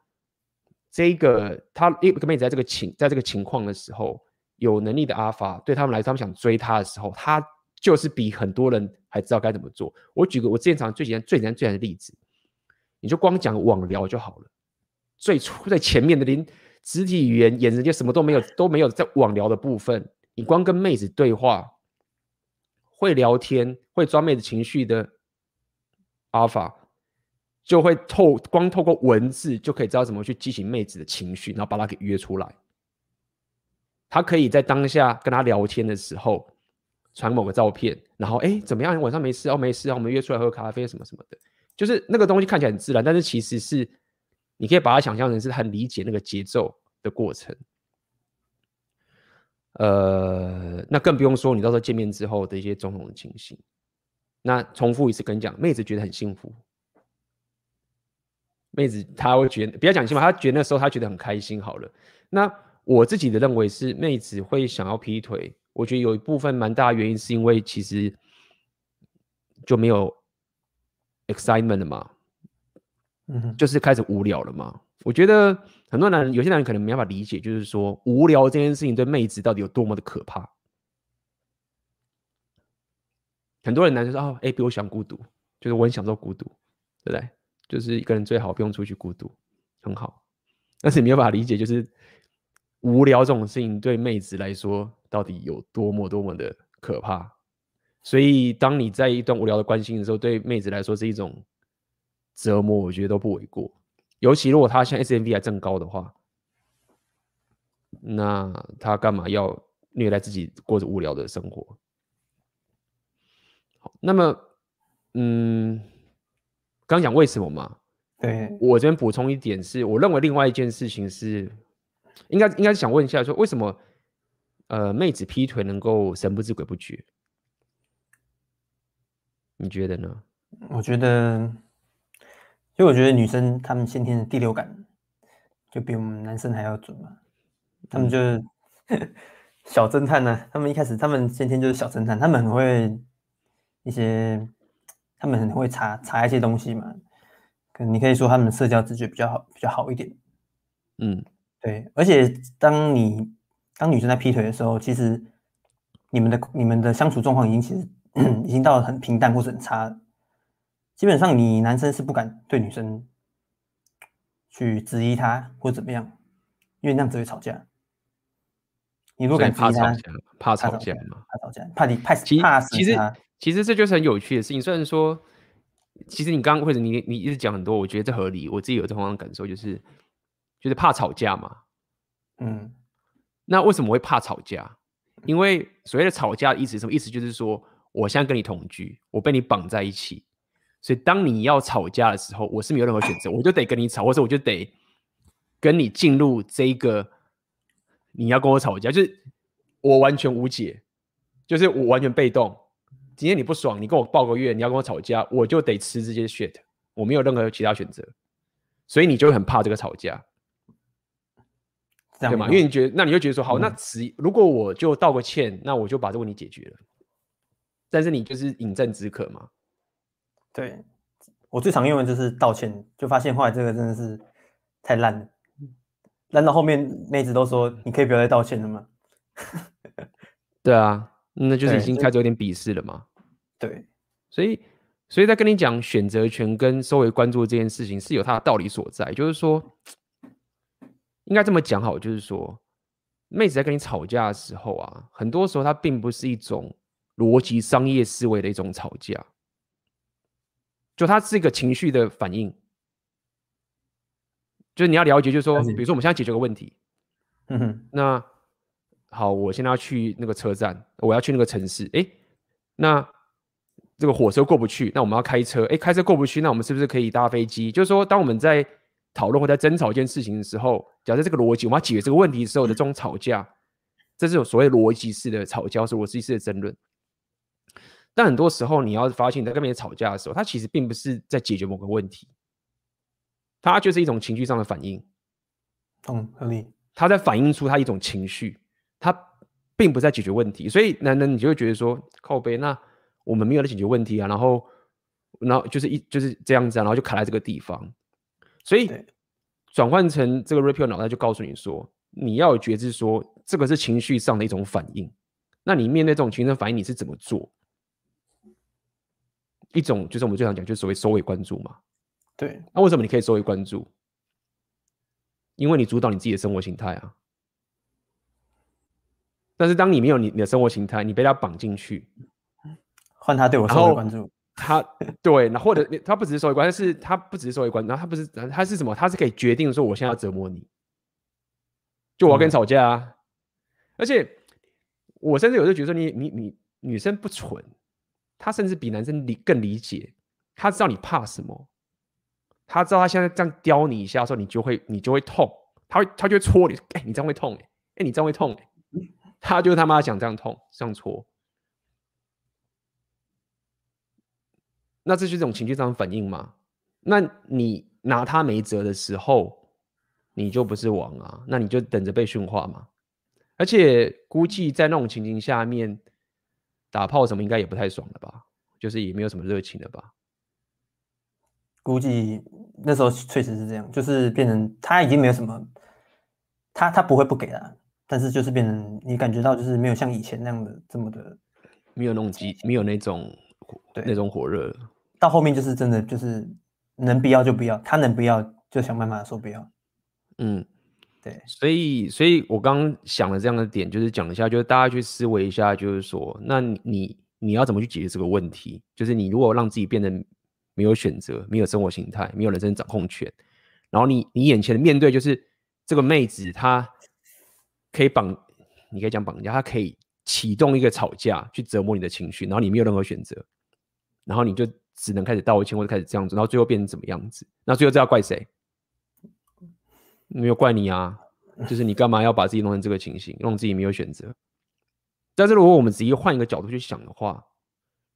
这个他一个妹子在这个情在这个情况的时候，有能力的阿法，对他们来说，他们想追他的时候，他就是比很多人还知道该怎么做。我举个我之前常最简单、最简单、最简单的例子，你就光讲网聊就好了。最初在前面的连肢体语言、眼神就什么都没有，都没有在网聊的部分，你光跟妹子对话，会聊天、会抓妹子情绪的阿法，就会透光透过文字就可以知道怎么去激起妹子的情绪，然后把她给约出来。他可以在当下跟她聊天的时候传某个照片，然后哎怎么样？晚上没事哦，没事啊，我们约出来喝咖啡什么什么的，就是那个东西看起来很自然，但是其实是你可以把它想象成是很理解那个节奏的过程。呃，那更不用说你到时候见面之后的一些种种的情形。那重复一次跟你讲，妹子觉得很幸福，妹子她会觉得，不要讲幸福，她觉得那时候她觉得很开心。好了，那。我自己的认为是，妹子会想要劈腿，我觉得有一部分蛮大的原因是因为其实就没有 excitement 了嘛，嗯，就是开始无聊了嘛。我觉得很多男人，有些男人可能没办法理解，就是说无聊这件事情对妹子到底有多么的可怕。很多人男生说哦，哎，比我想孤独，就是我很享受孤独，对不对？就是一个人最好不用出去孤独，很好。但是你没有办法理解，就是。无聊这种事情对妹子来说到底有多么多么的可怕？所以当你在一段无聊的关系的时候，对妹子来说是一种折磨，我觉得都不为过。尤其如果她像 SMV 还正高的话，那他干嘛要虐待自己过着无聊的生活？好，那么，嗯，刚讲为什么嘛？对，我这边补充一点是，我认为另外一件事情是。应该应该是想问一下，说为什么呃妹子劈腿能够神不知鬼不觉？你觉得呢？我觉得，因为我觉得女生她们先天的第六感就比我们男生还要准嘛。他们就是、嗯、*laughs* 小侦探呢、啊，他们一开始他们先天就是小侦探，他们很会一些，他们很会查查一些东西嘛。可你可以说他们的社交直觉比较好，比较好一点。嗯。对，而且当你当女生在劈腿的时候，其实你们的你们的相处状况已经其实 *clears throat* 已经到了很平淡或者很差。基本上，你男生是不敢对女生去质疑她或怎么样，因为那样子会吵架。你如果敢怕吵架，怕吵架嘛？怕吵架，怕你怕其怕死其实其实这就是很有趣的事情。虽然说，其实你刚刚或者你你一直讲很多，我觉得这合理。我自己有这种感受，就是。就是怕吵架嘛，嗯，那为什么会怕吵架？因为所谓的吵架的意思是什么？意思就是说，我现在跟你同居，我被你绑在一起，所以当你要吵架的时候，我是没有任何选择，我就得跟你吵，或者我就得跟你进入这一个你要跟我吵架，就是我完全无解，就是我完全被动。今天你不爽，你跟我抱个怨，你要跟我吵架，我就得吃这些 shit，我没有任何其他选择，所以你就会很怕这个吵架。对吗？因为你觉得，那你就觉得说，好，嗯、那只如果我就道个歉，那我就把这个问题解决了。但是你就是饮鸩止渴嘛。对，我最常用的就是道歉，就发现后来这个真的是太烂了，烂到后面妹子都说，你可以不要再道歉了吗？*laughs* 对啊，那就是已经开始有点鄙视了嘛。对，所以，所以在跟你讲选择权跟收回关注这件事情是有它的道理所在，就是说。应该这么讲好，就是说，妹子在跟你吵架的时候啊，很多时候她并不是一种逻辑商业思维的一种吵架，就它是一个情绪的反应。就是你要了解，就是说，比如说我们现在解决个问题，嗯哼，那好，我现在要去那个车站，我要去那个城市，哎，那这个火车过不去，那我们要开车，哎，开车过不去，那我们是不是可以搭飞机？就是说，当我们在讨论或在争吵一件事情的时候，假设这个逻辑，我们要解决这个问题的时候的这种吵架，这是有所谓逻辑式的吵架，是逻辑式的争论。但很多时候，你要发现，你在跟别人吵架的时候，他其实并不是在解决某个问题，他就是一种情绪上的反应。嗯，合理。他在反映出他一种情绪，他并不在解决问题。所以，男人你就会觉得说，靠背，那我们没有在解决问题啊，然后，然后就是一就是这样子啊，然后就卡在这个地方。所以转换成这个 Rapio 脑袋就告诉你说，你要有觉知，说这个是情绪上的一种反应。那你面对这种情绪反应，你是怎么做？一种就是我们最常讲，就是所谓收尾关注嘛。对。那为什么你可以收尾关注？因为你主导你自己的生活形态啊。但是当你没有你你的生活形态，你被他绑进去，*laughs* 换他对我收尾关注。*laughs* 他对，那或者他不只是收尾关注，是他不只是收尾关注，然后他不是他是什么？他是可以决定说我现在要折磨你，就我要跟你吵架啊。嗯、而且我甚至有时候觉得说你你你女生不蠢，他甚至比男生理更理解，他知道你怕什么，他知道他现在这样叼你一下的时候，你就会你就会痛，他会他就会戳你，哎、你这样会痛哎、哎、你这样会痛哎、欸，她就他妈想这样痛这样戳。那这就是一种情绪上的反应嘛？那你拿他没辙的时候，你就不是王啊，那你就等着被驯化嘛。而且估计在那种情形下面打炮什么，应该也不太爽了吧？就是也没有什么热情了吧？估计那时候确实是这样，就是变成他已经没有什么，他他不会不给了，但是就是变成你感觉到就是没有像以前那样的这么的，没有那种激，没有那种对那种火热。到后面就是真的就是能不要就不要，他能不要就想办法说不要。嗯，对，所以所以我刚刚想了这样的点，就是讲一下，就是大家去思维一下，就是说，那你你要怎么去解决这个问题？就是你如果让自己变得没有选择、没有生活形态、没有人生掌控权，然后你你眼前的面对就是这个妹子，她可以绑，你可以讲绑架，她可以启动一个吵架去折磨你的情绪，然后你没有任何选择，然后你就。只能开始道歉，或者开始这样子，然后最后变成怎么样子？那最后这要怪谁？没有怪你啊，就是你干嘛要把自己弄成这个情形，让自己没有选择？但是如果我们直接换一个角度去想的话，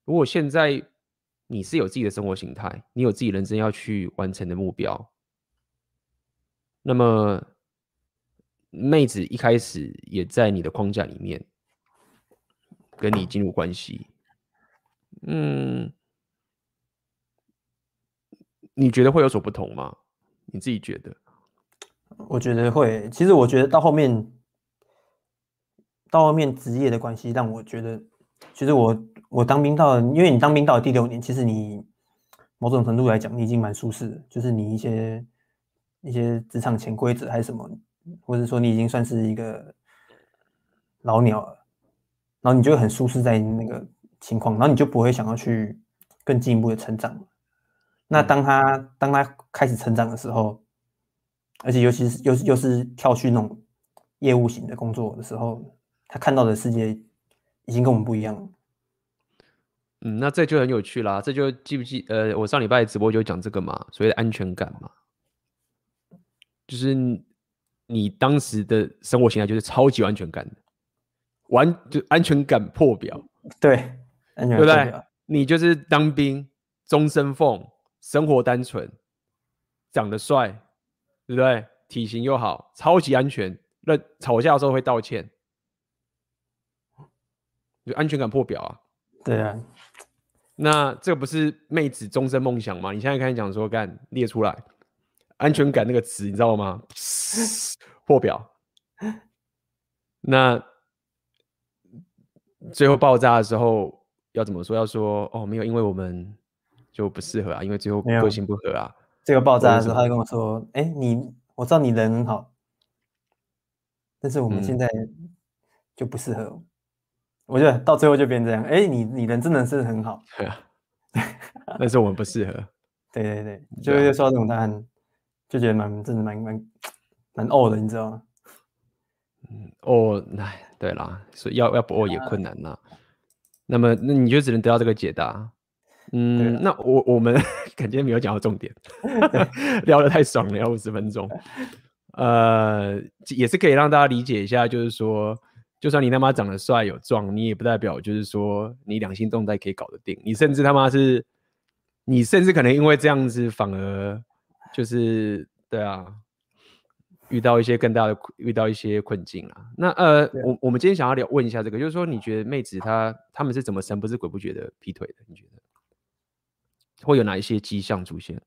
如果现在你是有自己的生活形态，你有自己人生要去完成的目标，那么妹子一开始也在你的框架里面跟你进入关系，嗯。你觉得会有所不同吗？你自己觉得？我觉得会。其实我觉得到后面，到后面职业的关系让我觉得，其实我我当兵到，因为你当兵到了第六年，其实你某种程度来讲，你已经蛮舒适的，就是你一些一些职场潜规则还是什么，或者说你已经算是一个老鸟了，然后你就很舒适在那个情况，然后你就不会想要去更进一步的成长。那当他当他开始成长的时候，而且尤其是又是又是跳去那种业务型的工作的时候，他看到的世界已经跟我们不一样了。嗯，那这就很有趣啦。这就记不记？呃，我上礼拜直播就讲这个嘛，所谓的安全感嘛，就是你当时的生活形态就是超级安全感的，完就安全感破表。*laughs* 对，安全感。对不对？你就是当兵，终身俸。生活单纯，长得帅，对不对？体型又好，超级安全。那吵架的时候会道歉，就安全感破表啊。对啊，那这个不是妹子终身梦想吗？你现在开始讲说，干列出来，安全感那个词，你知道吗？破表。那最后爆炸的时候要怎么说？要说哦，没有，因为我们。就不适合啊，因为最后个性不合啊。这个爆炸的时候，他就跟我说：“哎、欸，你我知道你人很好，但是我们现在就不适合。嗯”我觉得到最后就变成这样。哎、欸，你你人真的是很好，对啊，但是我们不适合。*laughs* 对对对，就会说这种答案，就觉得蛮真的蛮蛮蛮呕的，你知道吗？嗯，哦，哎，对啦，所以要要不呕也困难呐、啊。那么，那你就只能得到这个解答。嗯，那我我们 *laughs* 感觉没有讲到重点，*laughs* 聊得太爽了，聊五十分钟。呃，也是可以让大家理解一下，就是说，就算你他妈长得帅有壮，你也不代表就是说你两性动态可以搞得定。你甚至他妈是，你甚至可能因为这样子反而就是对啊，遇到一些更大的遇到一些困境啊。那呃，我我们今天想要聊问一下这个，就是说你觉得妹子她她们是怎么神不知鬼不觉的劈腿的？你觉得？会有哪一些迹象出现？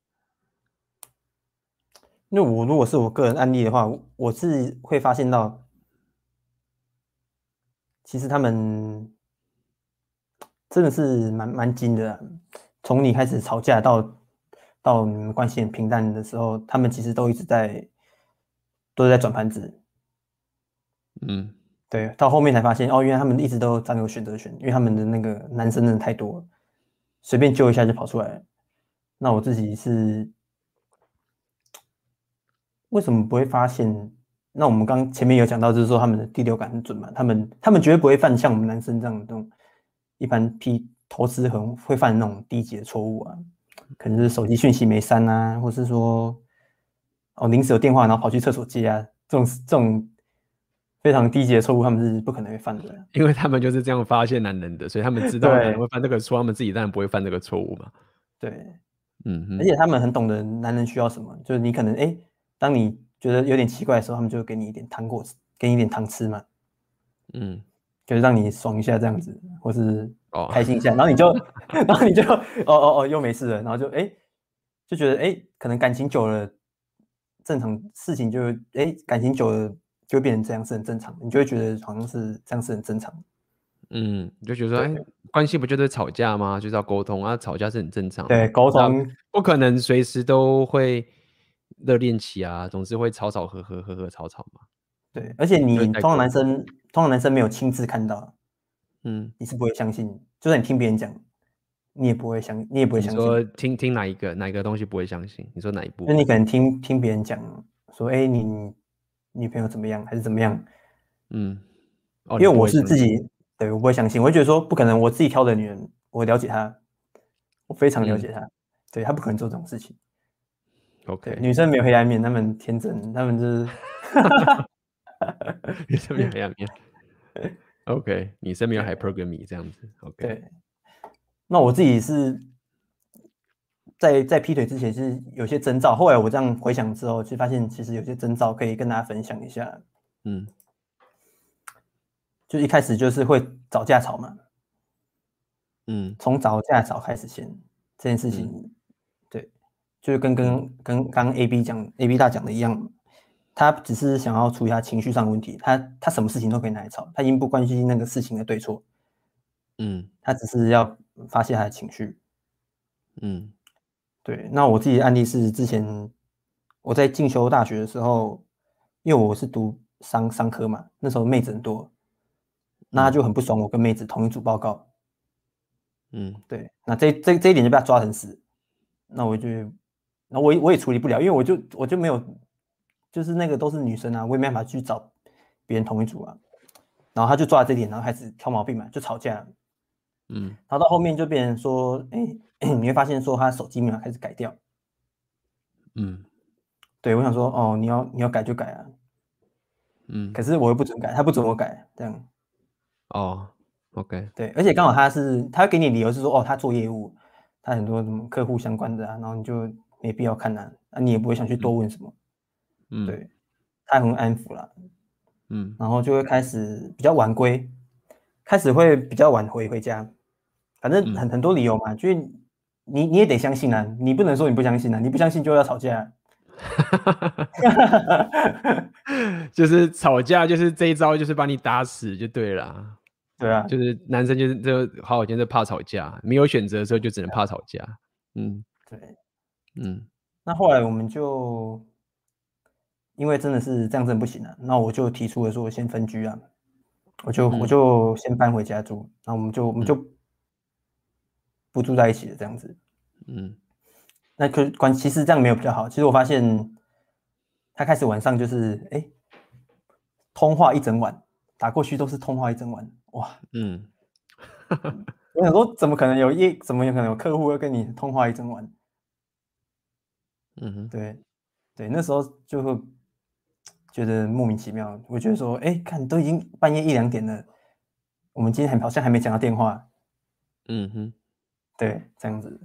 那我如果是我个人案例的话，我是会发现到，其实他们真的是蛮蛮精的啊，从你开始吵架到到你们关系很平淡的时候，他们其实都一直在都在转盘子。嗯，对，到后面才发现哦，原来他们一直都占有选择权，因为他们的那个男生真的太多了，随便揪一下就跑出来。那我自己是为什么不会发现？那我们刚前面有讲到，就是说他们的第六感很准嘛，他们他们绝对不会犯像我们男生这样这种一般批投资很会犯那种低级的错误啊，可能是手机讯息没删啊，或是说哦临时有电话然后跑去厕所接啊，这种这种非常低级的错误，他们是不可能会犯的，*laughs* 因为他们就是这样发现男人的，所以他们知道男人会犯这个错，他们自己当然不会犯这个错误嘛。对，嗯哼，而且他们很懂得男人需要什么，就是你可能哎，当你。觉得有点奇怪的时候，他们就会给你一点糖果吃，给你一点糖吃嘛，嗯，就是让你爽一下这样子，或是开心一下，哦、然后你就，*laughs* 然后你就，哦哦哦，又没事了，然后就哎，就觉得哎，可能感情久了，正常事情就哎，感情久了就会变成这样是很正常，你就会觉得好像是这样是很正常，嗯，你就觉得说哎，关系不就是吵架吗？就是要沟通啊，吵架是很正常，对，沟通不可能随时都会。热恋期啊，总是会吵吵和和和和吵吵嘛。对，而且你通常男生，通常男生没有亲自看到，嗯，你是不会相信。就算你听别人讲，你也不会相，你也不会相信。说听听哪一个哪一个东西不会相信？你说哪一部？那你可能听听别人讲，说哎，你女朋友怎么样，还是怎么样？嗯，因为我是自己，对，我不会相信。我会觉得说不可能，我自己挑的女人，我了解她，我非常了解她，对，她不可能做这种事情。OK，女生没有黑暗面，她们天真，她们就是 *laughs* 女生没有黑暗面。*laughs* OK，女生没有 hypergamy 这样子。OK，对。那我自己是在在劈腿之前是有些征兆，后来我这样回想之后，就发现其实有些征兆可以跟大家分享一下。嗯，就一开始就是会找架吵嘛。嗯，从找架吵开始先这件事情。嗯就是跟跟跟刚 A B 讲 A B 大讲的一样，他只是想要处理他情绪上的问题，他他什么事情都可以拿来吵，他已经不关心那个事情的对错，嗯，他只是要发泄他的情绪，嗯，对。那我自己的案例是之前我在进修大学的时候，因为我是读商商科嘛，那时候妹子很多，那他就很不爽我跟妹子同一组报告，嗯，对，那这这这一点就被他抓很死，那我就。那我我也处理不了，因为我就我就没有，就是那个都是女生啊，我也没办法去找别人同一组啊。然后他就抓这点，然后开始挑毛病嘛，就吵架。嗯，然后到后面就变成说，哎，你会发现说他手机密码开始改掉。嗯，对，我想说，哦，你要你要改就改啊。嗯，可是我又不准改，他不准我改，这样。哦，OK。对，而且刚好他是他会给你理由是说，哦，他做业务，他很多什么客户相关的啊，然后你就。没必要看呐，啊，你也不会想去多问什么，嗯，对，他很安抚了，嗯，然后就会开始比较晚归，开始会比较晚回回家，反正很很多理由嘛，就是你你也得相信啊，你不能说你不相信啊，你不相信就要吵架，*laughs* 就是吵架就是这一招就是把你打死就对了，对啊，就是男生就是就好好就是怕吵架，没有选择的时候就只能怕吵架，嗯，对。嗯，那后来我们就因为真的是这样真的不行了，啊，那我就提出了说先分居啊，我就、嗯、我就先搬回家住，那我们就我们就不住在一起的这样子。嗯，那可关其实这样没有比较好，其实我发现他开始晚上就是哎，通话一整晚，打过去都是通话一整晚，哇，嗯，*laughs* 我想说怎么可能有一怎么有可能有客户会跟你通话一整晚？嗯哼，对，对，那时候就会觉得莫名其妙。我觉得说，哎，看都已经半夜一两点了，我们今天还好像还没讲到电话。嗯哼，对，这样子。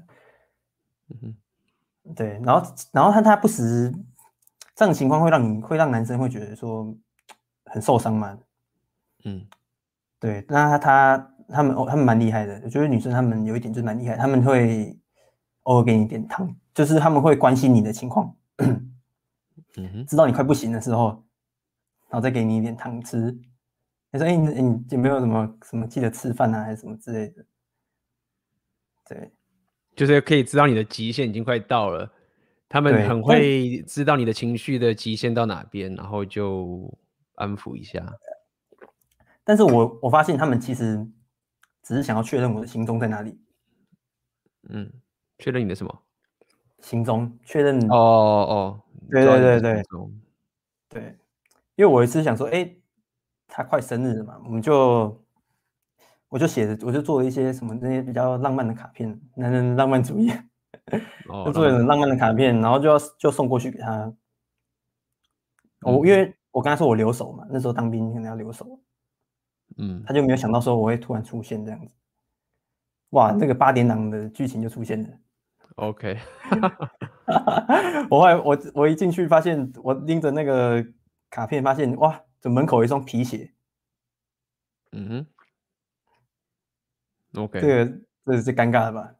嗯哼，对，然后，然后他他不时这种情况会让你会让男生会觉得说很受伤嘛。嗯，对，那他他他们哦，他们蛮厉害的。我觉得女生他们有一点就蛮厉害，他们会偶尔给你点糖。就是他们会关心你的情况，嗯哼，知道你快不行的时候，然后再给你一点糖吃，你说，哎、欸，你你有没有什么什么记得吃饭啊，还是什么之类的？对，就是可以知道你的极限已经快到了，他们很会知道你的情绪的极限到哪边，然后就安抚一下。但是我我发现他们其实只是想要确认我的行踪在哪里。嗯，确认你的什么？行踪？确认？哦哦，对对对对，对，因为我一直想说，哎、欸。他快生日了嘛，我们就我就写着，我就做了一些什么那些比较浪漫的卡片，男人浪漫主义，哦、*laughs* 就做了浪漫的卡片，然后就要就送过去给他。我、嗯、因为我跟他说我留守嘛，那时候当兵可能要留守，嗯，他就没有想到说我会突然出现这样子。哇，那个八点档的剧情就出现了。OK，*laughs* 我后来我我一进去发现我拎着那个卡片，发现哇。这门口有一双皮鞋，嗯哼，OK，这个这是尴尬的吧？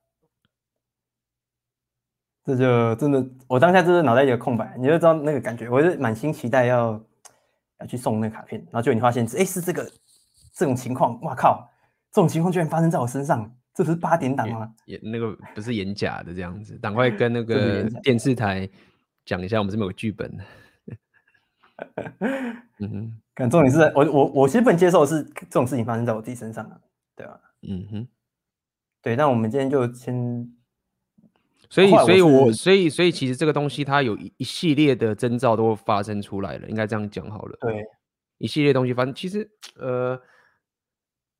这就真的，我当下就是脑袋一个空白，你就知道那个感觉，我是满心期待要要去送那个卡片，然后就你发现，哎，是这个这种情况，哇靠，这种情况居然发生在我身上，这不是八点档吗？演那个不是演假的这样子，赶快跟那 *laughs* 个电视台讲一下，我们这边有剧本。*laughs* 嗯哼，可能重点是我我我其实不能接受的是这种事情发生在我自己身上啊，对吧？嗯哼，对，那我们今天就先，所以所以我所以所以其实这个东西它有一一系列的征兆都发生出来了，应该这样讲好了。对，一系列东西，反正其实呃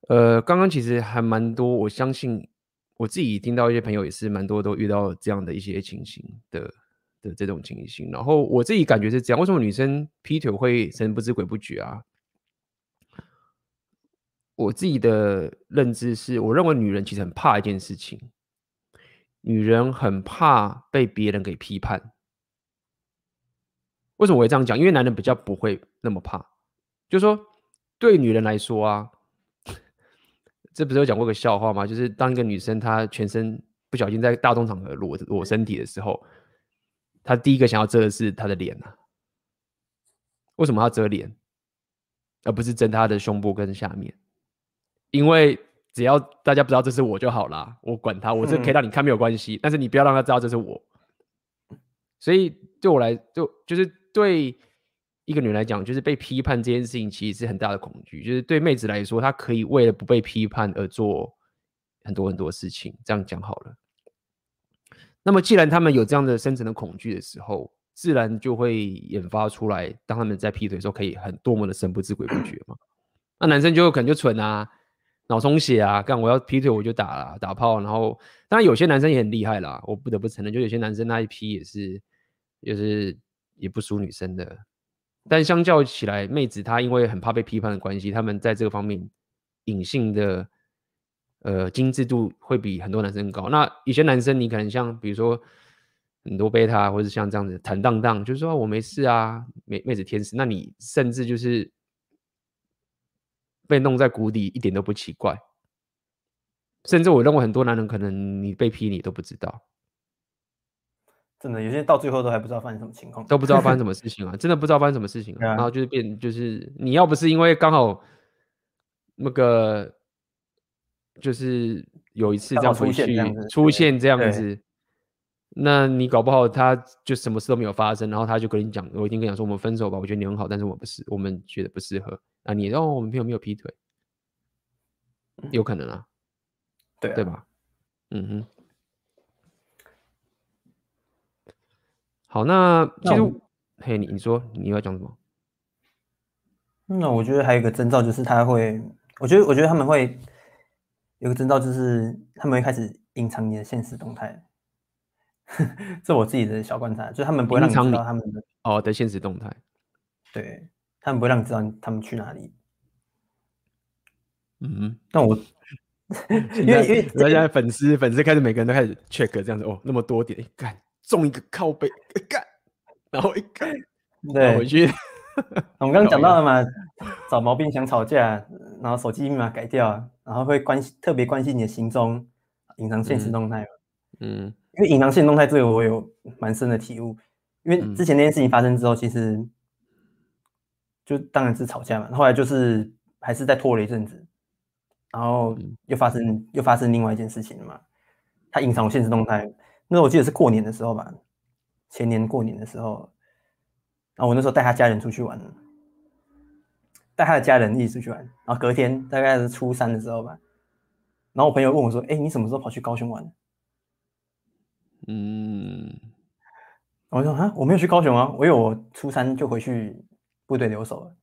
呃，刚刚其实还蛮多，我相信我自己听到一些朋友也是蛮多都遇到这样的一些情形的。的这种情形，然后我自己感觉是这样。为什么女生劈腿会神不知鬼不觉啊？我自己的认知是，我认为女人其实很怕一件事情，女人很怕被别人给批判。为什么我会这样讲？因为男人比较不会那么怕。就是说，对女人来说啊，*laughs* 这不是有讲过个笑话吗？就是当一个女生她全身不小心在大众场合裸裸身体的时候。她第一个想要遮的是她的脸啊？为什么要遮脸，而不是遮她的胸部跟下面？因为只要大家不知道这是我就好啦，我管他，我这可以让你看没有关系，嗯、但是你不要让他知道这是我。所以对我来，就就是对一个女人来讲，就是被批判这件事情其实是很大的恐惧。就是对妹子来说，她可以为了不被批判而做很多很多事情。这样讲好了。那么，既然他们有这样的深层的恐惧的时候，自然就会引发出来，当他们在劈腿的时候，可以很多么的神不知鬼不觉嘛。那男生就可能就蠢啊，脑充血啊，干我要劈腿我就打了打炮。然后，当然有些男生也很厉害啦，我不得不承认，就有些男生那一批也是，就是也不输女生的。但相较起来，妹子她因为很怕被批判的关系，他们在这个方面隐性的。呃，精致度会比很多男生高。那有些男生，你可能像比如说很多贝塔，或者像这样子坦荡荡，就是说我没事啊，妹妹子天使。那你甚至就是被弄在谷底，一点都不奇怪。甚至我认为很多男人可能你被劈，你都不知道。真的，有些到最后都还不知道发生什么情况，都不知道发生什么 *laughs* 事情啊！真的不知道发生什么事情啊！然后就是变，就是你要不是因为刚好那个。就是有一次这样回去出现这样子，那你搞不好他就什么事都没有发生，然后他就跟你讲，我已经跟你讲说我们分手吧，我觉得你很好，但是我不是，我们觉得不适合。那你哦，我们朋友没有劈腿，有可能啊，对对吧？嗯哼。好，那其实嘿，你你说你要讲什么？那我觉得还有一个征兆就是他会，我觉得我觉得他们会。有个征兆就是他们会开始隐藏你的现实动态，*laughs* 这我自己的小观察，就是他们不会让你知道他们的哦的现实动态，对，他们不会让你知道他们去哪里。嗯，但我 *laughs* 因为因为现在粉丝粉丝开始每个人都开始 check 这样子哦，那么多点，干中一个靠背，干，然后一看，对，回去。*laughs* 我们刚刚讲到了嘛，找毛病想吵架，然后手机密码改掉，然后会关心特别关心你的行踪，隐藏现实动态。嗯，因为隐藏现实动态这个我有蛮深的体悟，因为之前那件事情发生之后，其实就当然是吵架嘛，后来就是还是再拖了一阵子，然后又发生、嗯、又发生另外一件事情了嘛。他隐藏我现实动态，那时候我记得是过年的时候吧，前年过年的时候，然后我那时候带他家人出去玩，带他的家人一起出去玩，然后隔天大概是初三的时候吧，然后我朋友问我说：“哎，你什么时候跑去高雄玩？”嗯，我说：“啊，我没有去高雄啊，我以为我初三就回去部队留守了。”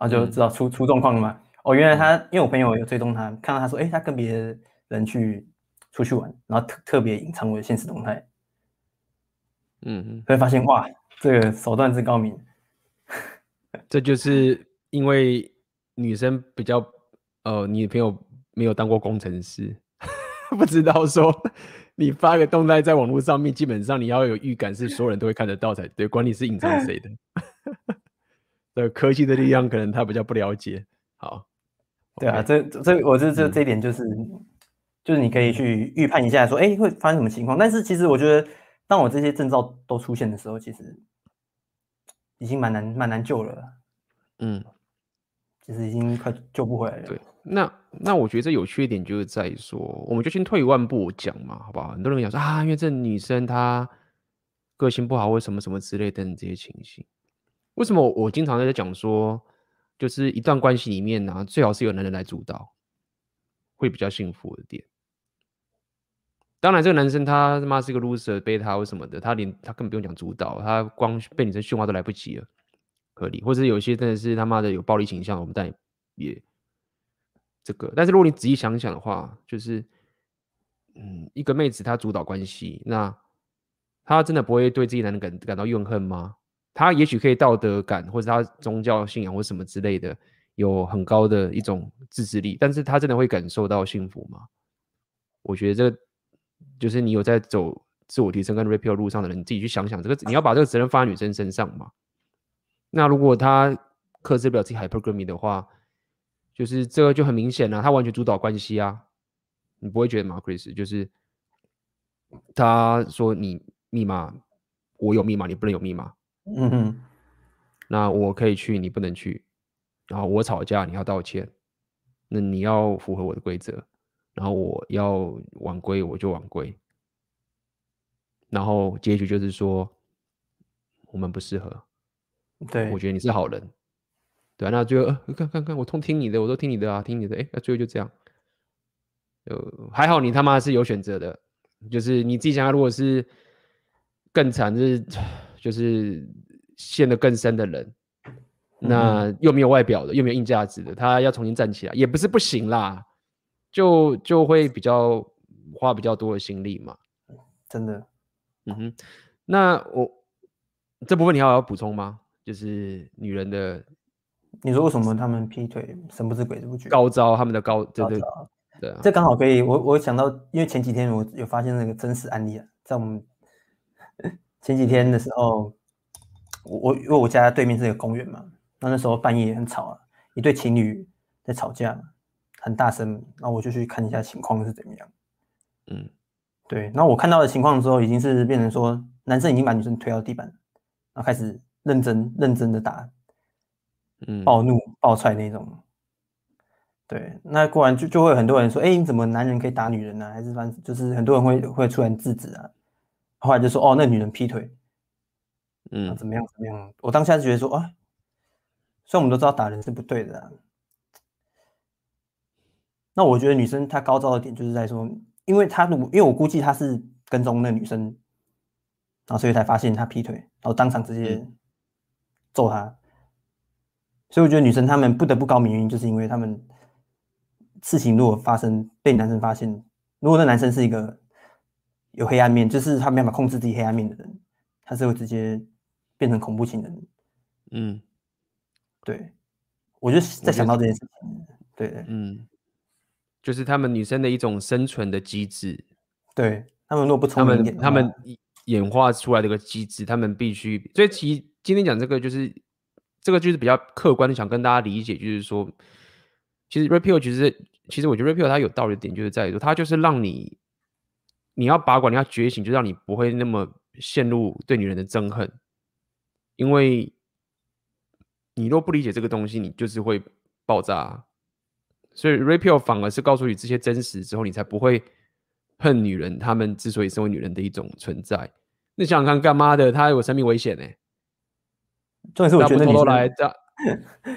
然后就知道出、嗯、出状况了嘛。哦，原来他因为我朋友有追踪他，看到他说：“哎，他跟别的人去。”出去玩，然后特特别隐藏我的现实动态，嗯嗯，会发现哇，这个手段之高明，*laughs* 这就是因为女生比较呃，你朋友没有当过工程师，*laughs* 不知道说你发个动态在网络上面，基本上你要有预感是所有人都会看得到才对，管你是隐藏谁的，对，科技的力量 *laughs* 可能他比较不了解。好，对啊，这这我这这这一点就是。嗯就是你可以去预判一下，说，哎，会发生什么情况？但是其实我觉得，当我这些征兆都出现的时候，其实已经蛮难蛮难救了。嗯，其实已经快救不回来了。对，那那我觉得这有缺点就是在于说，我们就先退一万步讲嘛，好不好？很多人讲说啊，因为这女生她个性不好，或什么什么之类等这些情形。为什么我，经常在讲说，就是一段关系里面呢、最好是有男人来主导，会比较幸福的点。当然，这个男生他他妈是个 loser、贝塔或什么的，他连他根本不用讲主导，他光被女生驯化都来不及了，合理。或者有些真的是他妈的有暴力倾向，我们但也这个。但是如果你仔细想想的话，就是嗯，一个妹子她主导关系，那她真的不会对自己男人感感到怨恨吗？他也许可以道德感，或者他宗教信仰或什么之类的，有很高的一种自制力，但是他真的会感受到幸福吗？我觉得这个。就是你有在走自我提升跟 repeal 路上的人，你自己去想想，这个你要把这个责任放在女生身上嘛？那如果他克制不了自己 hypergamy 的话，就是这个就很明显了，他完全主导关系啊，你不会觉得吗，Chris？就是他说你密码，我有密码，你不能有密码。嗯哼，那我可以去，你不能去。然后我吵架，你要道歉，那你要符合我的规则。然后我要晚归，我就晚归。然后结局就是说，我们不适合。对，我觉得你是好人。对啊，那最后看看看，我通听你的，我都听你的啊，听你的。哎，那最后就这样。呃，还好你他妈是有选择的，就是你自己想想，如果是更惨，就是就是陷得更深的人，那又没有外表的，又没有硬价值的，他要重新站起来也不是不行啦。就就会比较花比较多的心力嘛，真的，嗯哼，那我这部分你还要补充吗？就是女人的，你说为什么他们劈腿神不知鬼不觉？高招，他们的高，对对对，这刚好可以，我我想到，因为前几天我有发现那个真实案例啊，在我们前几天的时候，我我因为我家对面是一个公园嘛，那那时候半夜很吵啊，一对情侣在吵架。很大声，那我就去看一下情况是怎么样。嗯，对。那我看到的情况之后，已经是变成说，男生已经把女生推到地板，然后开始认真认真的打，嗯，暴怒暴踹那种。对，那固然就就会很多人说，哎，你怎么男人可以打女人呢？啊？还是反正就是很多人会会出来制止啊。后来就说，哦，那女人劈腿，嗯，怎么样怎么样？我当下就觉得说，啊，虽然我们都知道打人是不对的啊。那我觉得女生她高招的点就是在说，因为她如果因为我估计她是跟踪那女生，然后所以才发现她劈腿，然后当场直接揍她。所以我觉得女生她们不得不高明，原因就是因为她们事情如果发生被男生发现，如果那男生是一个有黑暗面，就是他没办法控制自己黑暗面的人，他是会直接变成恐怖情人。嗯，对，我就在想到这件事情，对对，嗯。就是他们女生的一种生存的机制，对他们如果不聪明一点，他们演化出来的一个机制，他们必须。所以其实今天讲这个，就是这个就是比较客观的，想跟大家理解，就是说，其实 repeal 其实其实我觉得 repeal 它有道理的点，就是在于说，它就是让你你要把管，你要觉醒，就让你不会那么陷入对女人的憎恨，因为你若不理解这个东西，你就是会爆炸。所以 Rapio 反而是告诉你这些真实之后，你才不会恨女人。她们之所以身为女人的一种存在，你想想看，干嘛的？她有生命危险呢、欸？重点是我觉得你偷偷来的，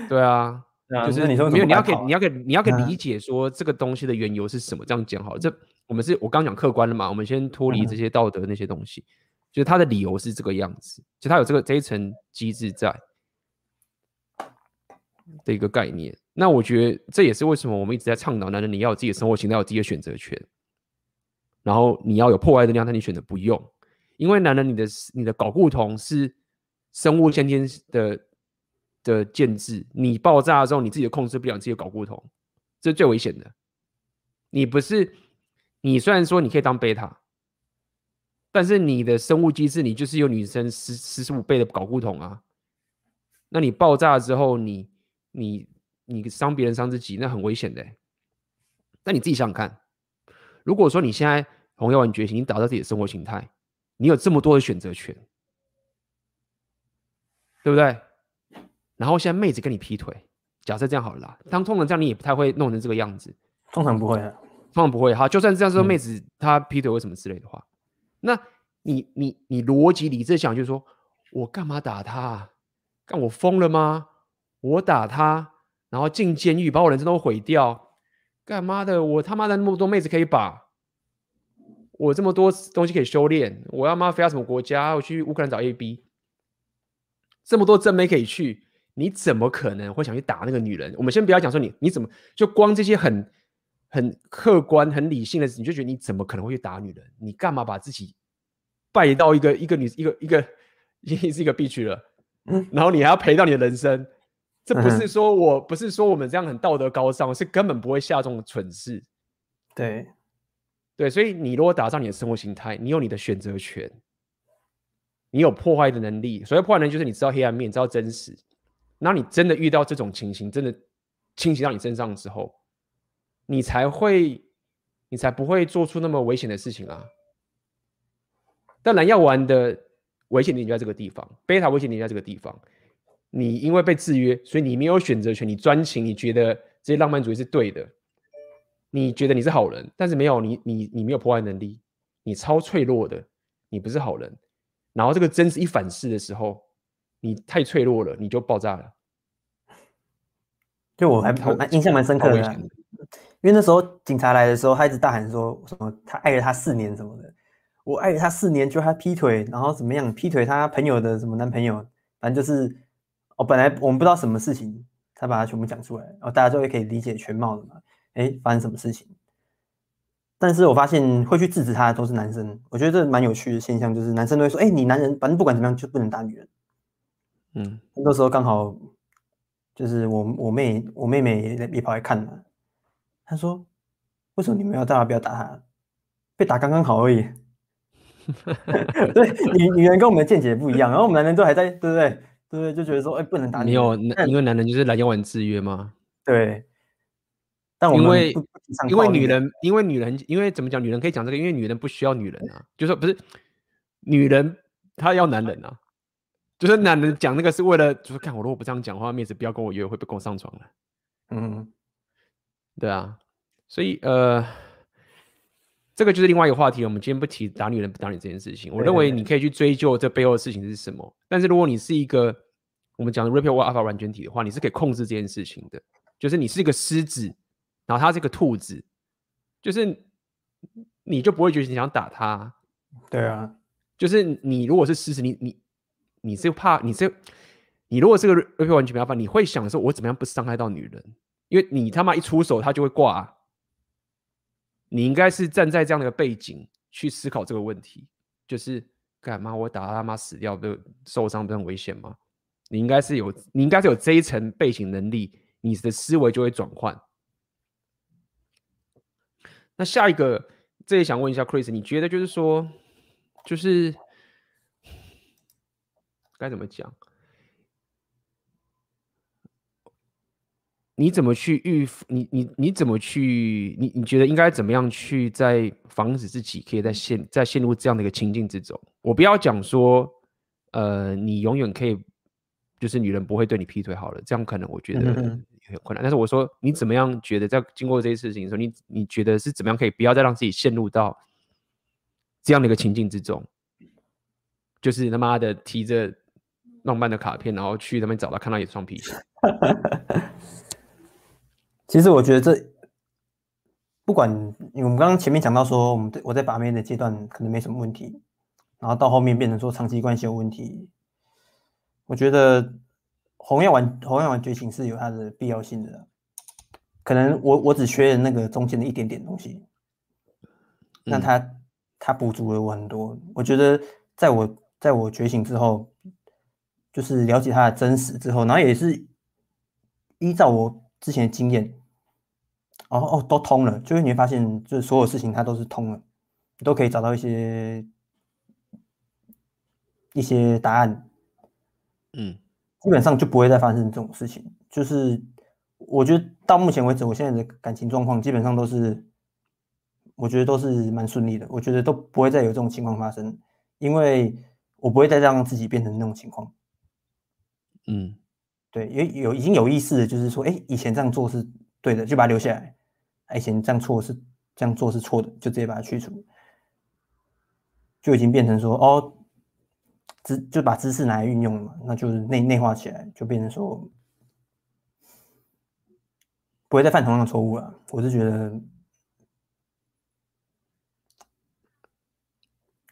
对啊，就是你说没有，你要给你要给你要给理解说这个东西的缘由是什么？这样讲好了，这我们是我刚讲客观了嘛，我们先脱离这些道德那些东西，就是他的理由是这个样子，就他有这个这一层机制在的一个概念。那我觉得这也是为什么我们一直在倡导男人，你要有自己的生活形态，有自己的选择权，然后你要有破坏的力量，但你选择不用，因为男人你的你的睾固酮是生物先天的的建制，你爆炸的时候，你自己控制不了你自己的睾固酮，这是最危险的。你不是你虽然说你可以当贝塔，但是你的生物机制你就是有女生十十十五倍的睾固酮啊，那你爆炸之后，你你。你伤别人伤自己，那很危险的。但你自己想想看，如果说你现在红药丸觉醒，你打造自己的生活形态，你有这么多的选择权，对不对？然后现在妹子跟你劈腿，假设这样好了啦，当通常这样你也不太会弄成这个样子，通常不会，通常不会哈。就算这样说，妹子她劈腿为什么之类的话，嗯、那你你你逻辑理智想就是说，我干嘛打她？干我疯了吗？我打她。然后进监狱，把我人生都毁掉，干嘛的？我他妈的那么多妹子可以把，我这么多东西可以修炼，我要妈飞到什么国家？我去乌克兰找 A B，这么多真妹可以去，你怎么可能会想去打那个女人？我们先不要讲说你，你怎么就光这些很很客观、很理性的，你就觉得你怎么可能会去打女人？你干嘛把自己败到一个一个女一个一个 *laughs* 已经是一个必须了，嗯，*laughs* 然后你还要赔到你的人生？这不是说我不是说我们这样很道德高尚，是根本不会下这种蠢事。对，对，所以你如果打造你的生活形态，你有你的选择权，你有破坏的能力。所谓破坏能力，就是你知道黑暗面，你知道真实。然后你真的遇到这种情形，真的侵袭到你身上之后，你才会，你才不会做出那么危险的事情啊。但蓝药丸的危险点就在这个地方，贝塔危险点就在这个地方。你因为被制约，所以你没有选择权。你专情，你觉得这些浪漫主义是对的，你觉得你是好人，但是没有你，你你没有破坏能力，你超脆弱的，你不是好人。然后这个真实一反噬的时候，你太脆弱了，你就爆炸了。就我还蛮印象蛮深刻的，因为那时候警察来的时候，他一直大喊说什么他爱了他四年什么的，我爱了他四年，就他劈腿，然后怎么样劈腿他朋友的什么男朋友，反正就是。哦，本来我们不知道什么事情，他把它全部讲出来，然后大家就会可以理解全貌了嘛。哎，发生什么事情？但是我发现会去制止他的都是男生，我觉得这蛮有趣的现象，就是男生都会说：“哎，你男人，反正不管怎么样就不能打女人。”嗯，那时候刚好就是我我妹我妹妹也也跑来看了，她说：“为什么你们要叫他不要打他？被打刚刚好而已。*laughs* *laughs* ”对，女女人跟我们的见解不一样，然后我们男人都还在，对不对？对，就觉得说，哎，不能打你。没有，因为男人就是来要玩制约吗？对。但我们因为因为女人，因为女人，因为怎么讲？女人可以讲这个，因为女人不需要女人啊。就说不是，女人她要男人啊。就是男人讲那个是为了，就是看我如果不这样讲话，妹子不要跟我约会，不跟我上床了。嗯，对啊。所以呃，这个就是另外一个话题。我们今天不提打女人不打你这件事情。我认为你可以去追究这背后的事情是什么。但是如果你是一个我们讲的 Rapio Alpha 完全体的话，你是可以控制这件事情的。就是你是一个狮子，然后他是一个兔子，就是你就不会觉得你想打他。对啊，就是你如果是狮子，你你你是怕你是你如果是个 Rapio 软卷 Alpha，你会想说，我怎么样不伤害到女人？因为你他妈一出手，他就会挂。你应该是站在这样的一个背景去思考这个问题，就是干嘛我打他妈死掉，不受伤不是很危险吗？你应该是有，你应该是有这一层背景能力，你的思维就会转换。那下一个，这也想问一下 Chris，你觉得就是说，就是该怎么讲？你怎么去预？你你你怎么去？你你觉得应该怎么样去在防止自己可以在陷在陷入这样的一个情境之中？我不要讲说，呃，你永远可以。就是女人不会对你劈腿好了，这样可能我觉得也很困难。但是我说你怎么样觉得在经过这些事情的时候，你你觉得是怎么样可以不要再让自己陷入到这样的一个情境之中？就是他妈的提着浪漫的卡片，然后去那边找他，看到一双皮鞋。*laughs* 其实我觉得这不管我们刚刚前面讲到说，我们我在把妹的阶段可能没什么问题，然后到后面变成说长期关系有问题。我觉得红药丸红药丸觉醒是有它的必要性的，可能我我只缺那个中间的一点点东西，那它、嗯、它补足了我很多。我觉得在我在我觉醒之后，就是了解它的真实之后，然后也是依照我之前的经验，哦哦都通了，就是你会发现，就是所有事情它都是通了，你都可以找到一些一些答案。嗯，基本上就不会再发生这种事情。就是我觉得到目前为止，我现在的感情状况基本上都是，我觉得都是蛮顺利的。我觉得都不会再有这种情况发生，因为我不会再让自己变成那种情况。嗯，对，也有已经有意识的，就是说，哎，以前这样做是对的，就把它留下来；以前这样错是这样做是错的，就直接把它去除，就已经变成说，哦。知就把知识拿来运用了嘛，那就是内内化起来，就变成说不会再犯同样的错误了。我是觉得，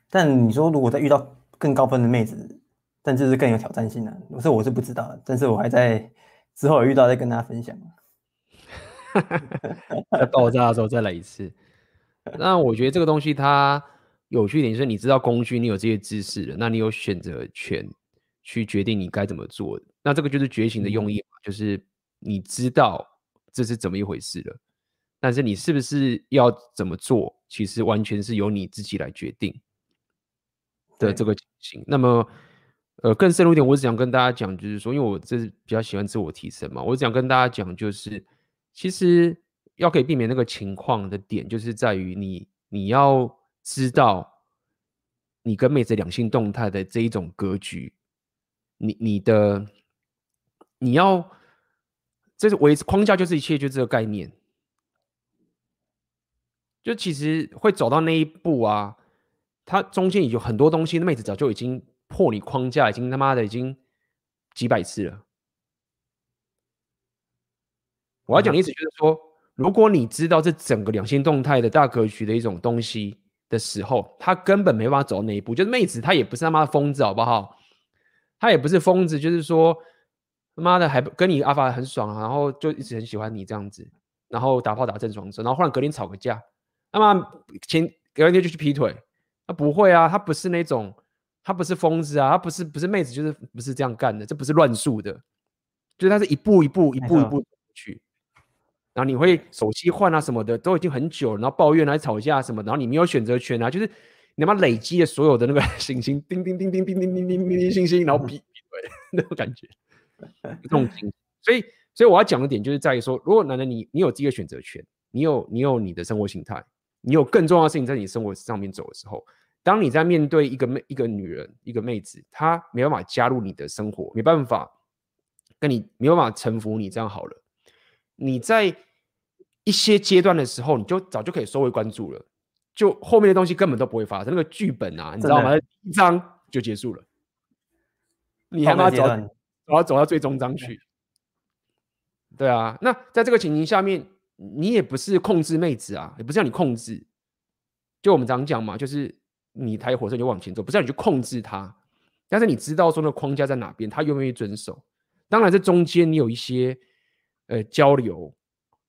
但你说如果再遇到更高分的妹子，但就是更有挑战性的，我说我是不知道的，但是我还在之后有遇到再跟大家分享。在爆炸的时候再来一次。那我觉得这个东西它。有趣一点就是，你知道工具，你有这些知识了，那你有选择权去决定你该怎么做。那这个就是觉醒的用意嘛，就是你知道这是怎么一回事了，但是你是不是要怎么做，其实完全是由你自己来决定的这个情形。那么，呃，更深入一点，我只想跟大家讲，就是说，因为我这是比较喜欢自我提升嘛，我只想跟大家讲，就是其实要可以避免那个情况的点，就是在于你你要。知道你跟妹子两性动态的这一种格局，你你的你要这是维持框架，就是一切，就这个概念。就其实会走到那一步啊，它中间有很多东西，妹子早就已经破你框架，已经他妈的已经几百次了。我要讲的意思就是说，如果你知道这整个两性动态的大格局的一种东西。的时候，他根本没办法走到那一步。就是妹子，她也不是他妈的疯子，好不好？她也不是疯子，就是说他妈的还跟你阿发很爽，然后就一直很喜欢你这样子，然后打炮打正爽，然后忽然隔天吵个架，那么前隔天就去劈腿，他不会啊，他不是那种，他不是疯子啊，他不是不是妹子，就是不是这样干的，这不是乱数的，就是他是一步一步一步一步去。然后你会手机换啊什么的，都已经很久了，然后抱怨来吵架什么，然后你没有选择权啊，就是你他妈累积了所有的那个 *laughs* 星星，叮叮叮叮叮叮叮叮叮星星，然后比比对那种感觉，这种情。所以，所以我要讲的点就是在于说，如果男人你你有这个选择权，你有你有你的生活形态，你有更重要的事情在你生活上面走的时候，当你在面对一个妹一个女人一个妹子，她没办法加入你的生活，没办法跟你没办法臣服你，这样好了。你在一些阶段的时候，你就早就可以收回关注了，就后面的东西根本都不会发生。那个剧本啊，你知道吗？一章就结束了，你还要走，我要走到最终章去。对啊，那在这个情形下面，你也不是控制妹子啊，也不是让你控制。就我们常讲嘛，就是你抬火车你就往前走，不是让你去控制它，但是你知道说那个框架在哪边，他愿不愿意遵守。当然，这中间你有一些。呃，交流，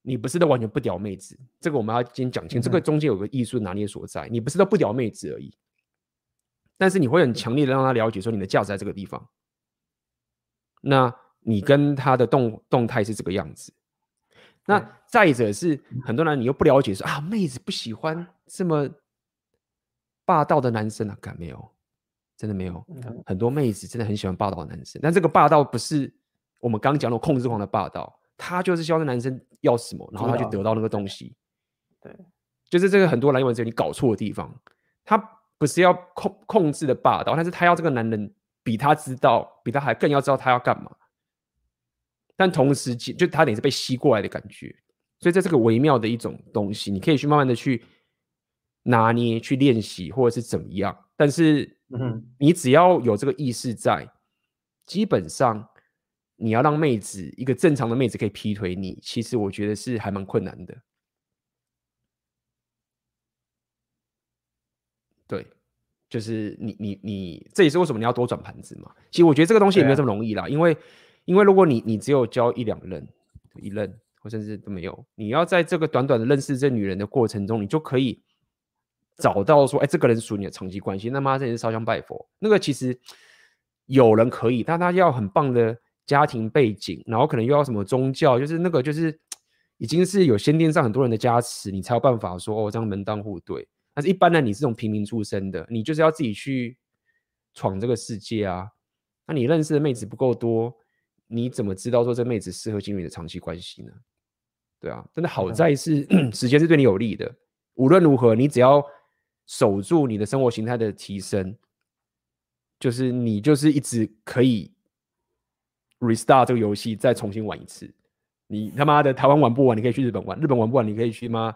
你不是都完全不屌妹子，这个我们要先讲清，这个中间有个艺术拿捏所在，你不是都不屌妹子而已，但是你会很强烈的让他了解说你的价值在这个地方，那你跟他的动动态是这个样子，那再者是很多人你又不了解说啊，妹子不喜欢这么霸道的男生啊，敢没有？真的没有，很多妹子真的很喜欢霸道的男生，但这个霸道不是我们刚讲的控制狂的霸道。他就是希望那男生要什么，然后他就得到那个东西。对，就是这个很多男人只有你搞错的地方。他不是要控控制的霸道，但是他要这个男人比他知道，比他还更要知道他要干嘛。但同时，就他得是被吸过来的感觉，所以在这是个微妙的一种东西，你可以去慢慢的去拿捏、去练习，或者是怎么样。但是，你只要有这个意识在，基本上你要让妹子一个正常的妹子可以劈腿你，其实我觉得是还蛮困难的。对，就是你你你，这也是为什么你要多转盘子嘛。其实我觉得这个东西也没有这么容易啦，啊、因为。因为如果你你只有交一两任，一任或甚至都没有，你要在这个短短的认识这女人的过程中，你就可以找到说，哎，这个人属你的长期关系，那妈这也是烧香拜佛。那个其实有人可以，但他要很棒的家庭背景，然后可能又要什么宗教，就是那个就是已经是有先天上很多人的加持，你才有办法说哦，这样门当户对。但是一般呢，你这种平民出身的，你就是要自己去闯这个世界啊。那你认识的妹子不够多。你怎么知道说这妹子适合进入你的长期关系呢？对啊，真的好在是、嗯、时间是对你有利的。无论如何，你只要守住你的生活形态的提升，就是你就是一直可以 restart 这个游戏，再重新玩一次。你他妈的台湾玩不完，你可以去日本玩；日本玩不完，你可以去妈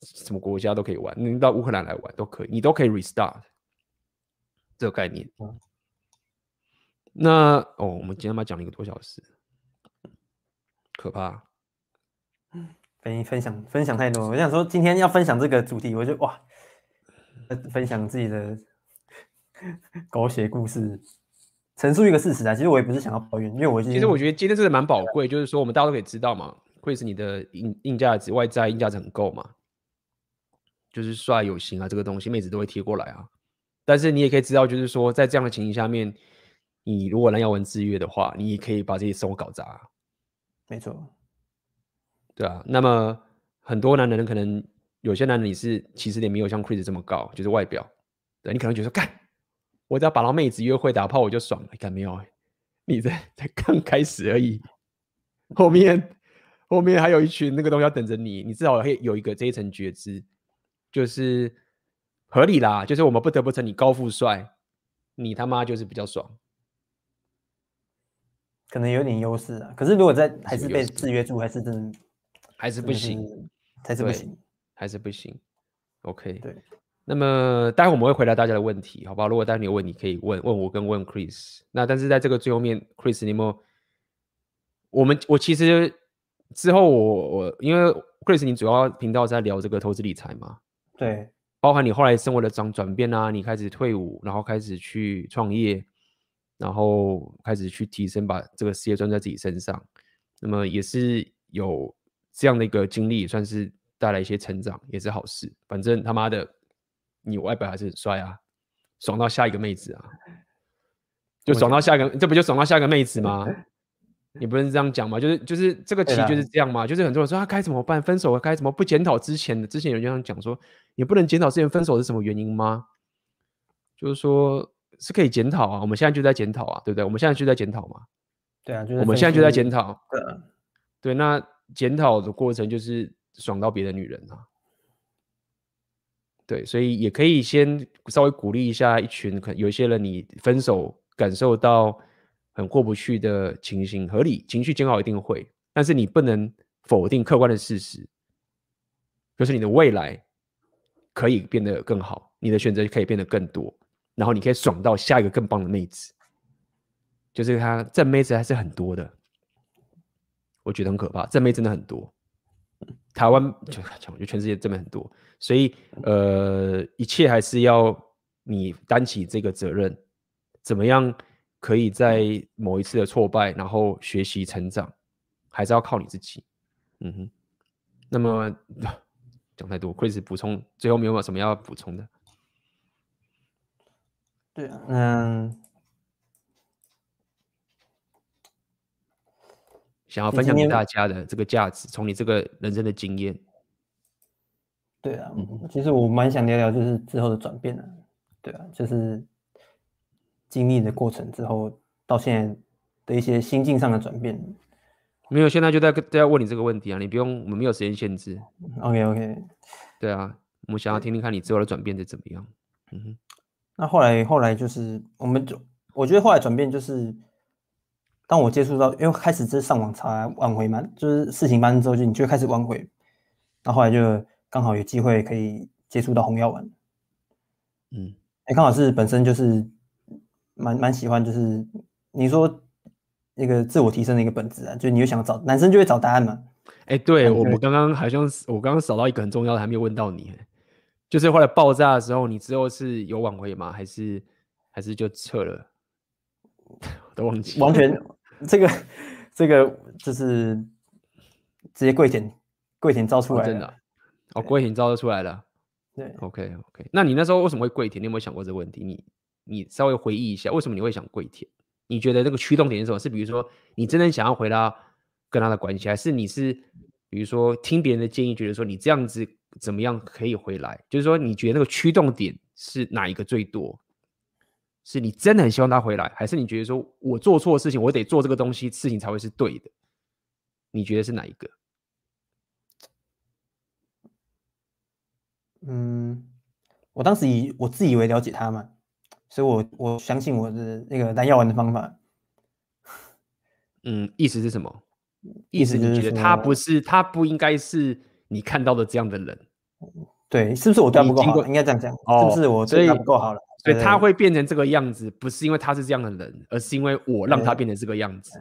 什么国家都可以玩。你到乌克兰来玩都可以，你都可以 restart 这个概念。那哦，我们今天嘛讲了一个多小时，可怕。分分享分享太多，我想说今天要分享这个主题，我就哇，分享自己的狗血故事，陈述一个事实啊。其实我也不是想要抱怨，因为我其实我觉得今天真的蛮宝贵，就是说我们大家都可以知道嘛，Chris 你的硬硬价值、外在硬价值很够嘛，就是帅有型啊，这个东西妹子都会贴过来啊。但是你也可以知道，就是说在这样的情形下面。你如果蓝耀文制约的话，你也可以把自己生活搞砸。没错，对啊。那么很多男人可能有些男人你是其实也没有像 Chris 这么高，就是外表。对，你可能觉得干，我只要把到妹子约会打炮我就爽了。敢没有？你在才刚开始而已。后面后面还有一群那个东西要等着你，你至少会有一个这一层觉知，就是合理啦。就是我们不得不承你高富帅，你他妈就是比较爽。可能有点优势啊，可是如果在还是被制约住，还是真的还是不行，还是不行，还是不行。OK，对。那么待会我们会回答大家的问题，好不好？如果待会你有问题，可以问问我跟问 Chris。那但是在这个最后面，Chris，你有没有？我们我其实之后我我因为 Chris，你主要频道在聊这个投资理财嘛？对，包含你后来生活的转转变啊，你开始退伍，然后开始去创业。然后开始去提升，把这个事业专在自己身上，那么也是有这样的一个经历，算是带来一些成长，也是好事。反正他妈的，你外表还是很帅啊，爽到下一个妹子啊，*laughs* 就爽到下一个，这不就爽到下一个妹子吗？*laughs* 你不能这样讲吗？就是就是这个棋就是这样嘛，就是很多人说他该怎么办，分手该怎么不检讨之前的？之前有人这样讲说，你不能检讨之前分手是什么原因吗？就是说。是可以检讨啊，我们现在就在检讨啊，对不对？我们现在就在检讨嘛。对啊，就是我们现在就在检讨。对，对，那检讨的过程就是爽到别的女人啊。对，所以也可以先稍微鼓励一下一群，可有一些人你分手感受到很过不去的情形，合理情绪煎熬一定会，但是你不能否定客观的事实，就是你的未来可以变得更好，你的选择可以变得更多。然后你可以爽到下一个更棒的妹子，就是他正妹子还是很多的，我觉得很可怕。正妹真的很多，台湾就讲，就全世界正妹很多，所以呃，一切还是要你担起这个责任。怎么样可以在某一次的挫败，然后学习成长，还是要靠你自己。嗯哼。那么讲太多，Chris 补充，最后没有什么要补充的？对啊，嗯，想要分享给大家的这个价值，从你这个人生的经验。对啊，其实我蛮想聊聊，就是之后的转变的。对啊，就是经历的过程之后，到现在的一些心境上的转变。没有，现在就在在问你这个问题啊，你不用，我们没有时间限制。OK OK。对啊，我们想要听听看你之后的转变是怎么样。嗯哼。那后来，后来就是我们就我觉得后来转变就是，当我接触到，因为开始就是上网查挽回嘛，就是事情发生之后，就你就开始挽回，然后后来就刚好有机会可以接触到红药丸，嗯，哎，刚好是本身就是蛮蛮喜欢，就是你说那个自我提升的一个本质啊，就你就想找男生就会找答案嘛，哎，对我们刚刚好像我刚刚扫到一个很重要的，还没有问到你，就是后来爆炸的时候，你之后是有挽回吗？还是还是就撤了？*laughs* 都忘记，完全这个这个就是直接跪舔跪舔招出来，哦，真的哦，跪舔招都出来了。对，OK OK。那你那时候为什么会跪舔？你有没有想过这个问题？你你稍微回忆一下，为什么你会想跪舔？你觉得那个驱动点是什么？是比如说你真的想要回到跟他的关系，还是你是比如说听别人的建议，觉得说你这样子怎么样可以回来？就是说你觉得那个驱动点是哪一个最多？是你真的很希望他回来，还是你觉得说我做错事情，我得做这个东西，事情才会是对的？你觉得是哪一个？嗯，我当时以我自以为了解他嘛，所以我我相信我的那个蓝药丸的方法。嗯，意思是什么？意思你觉得他不是，他不应该是你看到的这样的人？对，是不是我对他不够好？应该这样讲，哦，是不是我对他不够好了？所以他会变成这个样子，不是因为他是这样的人，而是因为我让他变成这个样子。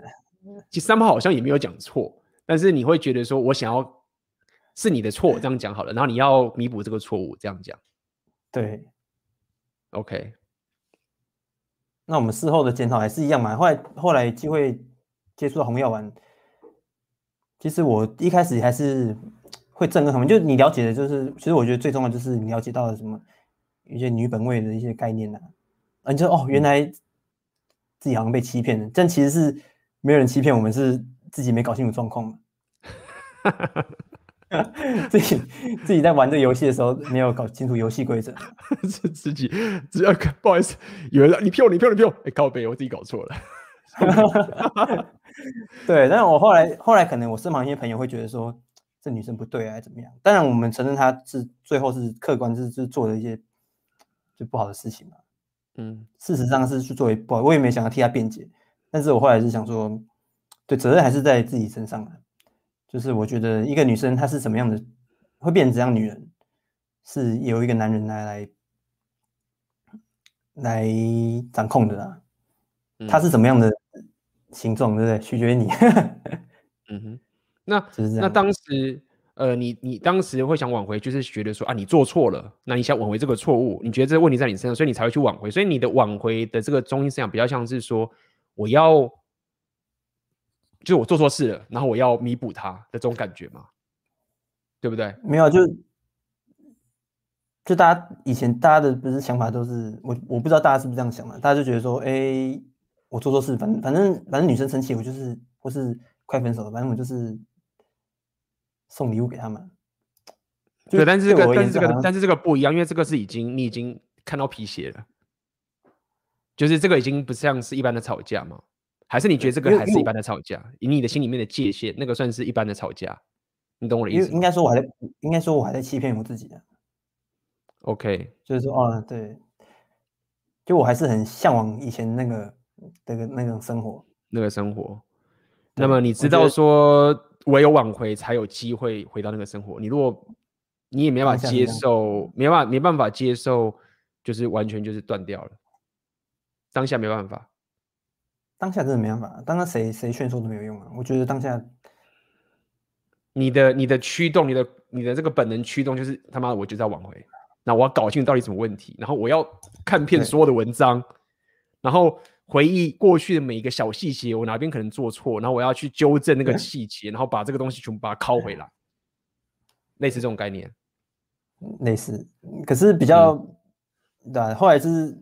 其实三炮好像也没有讲错，但是你会觉得说，我想要是你的错，这样讲好了，然后你要弥补这个错误，这样讲。对，OK。那我们事后的检讨还是一样嘛？后来后来机会接触到红药丸，其实我一开始还是会震撼他们，就你了解的，就是其实我觉得最重要就是你了解到了什么。一些女本位的一些概念呐、啊，啊，你就哦，原来自己好像被欺骗了，但其实是没有人欺骗我们，是自己没搞清楚状况嘛。*laughs* 自己自己在玩这个游戏的时候没有搞清楚游戏规则，*laughs* 是自己只要不好意思，有人你骗我，你骗我，你骗我，哎，靠北，我自己搞错了。*laughs* 对，但是我后来后来可能我身旁一些朋友会觉得说这女生不对啊，怎么样？当然我们承认她是最后是客观是是做了一些。就不好的事情嘛，嗯，事实上是去作为不好，我也没想要替他辩解，但是我后来是想说，对，责任还是在自己身上的，就是我觉得一个女生她是什么样的，会变成怎样女人，是由一个男人来来来掌控的啦，她是什么样的形状，对不对？取决于你，嗯哼，*laughs* 那那当时。呃，你你当时会想挽回，就是觉得说啊，你做错了，那你想挽回这个错误，你觉得这个问题在你身上，所以你才会去挽回。所以你的挽回的这个中心思想比较像是说，我要，就是我做错事了，然后我要弥补他的这种感觉嘛，对不对？没有，就就大家以前大家的不是想法都是，我我不知道大家是不是这样想的，大家就觉得说，哎，我做错事，反正反正反正女生生气，我就是或是快分手了，反正我就是。送礼物给他们，对，但是这个，但是这个，但是这个不一样，因为这个是已经你已经看到皮鞋了，就是这个已经不像是一般的吵架嘛？还是你觉得这个还是一般的吵架？以你的心里面的界限，那个算是一般的吵架？你懂我的意思？应该说我还在，应该说我还在欺骗我自己的。OK，就是说，哦，对，就我还是很向往以前那个那个那种生活，那个生活。那么你知道说。唯有挽回，才有机会回到那个生活。你如果你也没办法接受，没办法没办法接受，就是完全就是断掉了。当下没办法，当下真的没办法。当下谁谁劝说都没有用啊！我觉得当下，你的你的驱动，你的你的这个本能驱动，就是他妈我就在挽回。那我要搞清楚到底什么问题，然后我要看遍所有的文章，然后。回忆过去的每一个小细节，我哪边可能做错，然后我要去纠正那个细节，然后把这个东西全部把它拷回来，类似这种概念，类似，可是比较，嗯、对，后来就是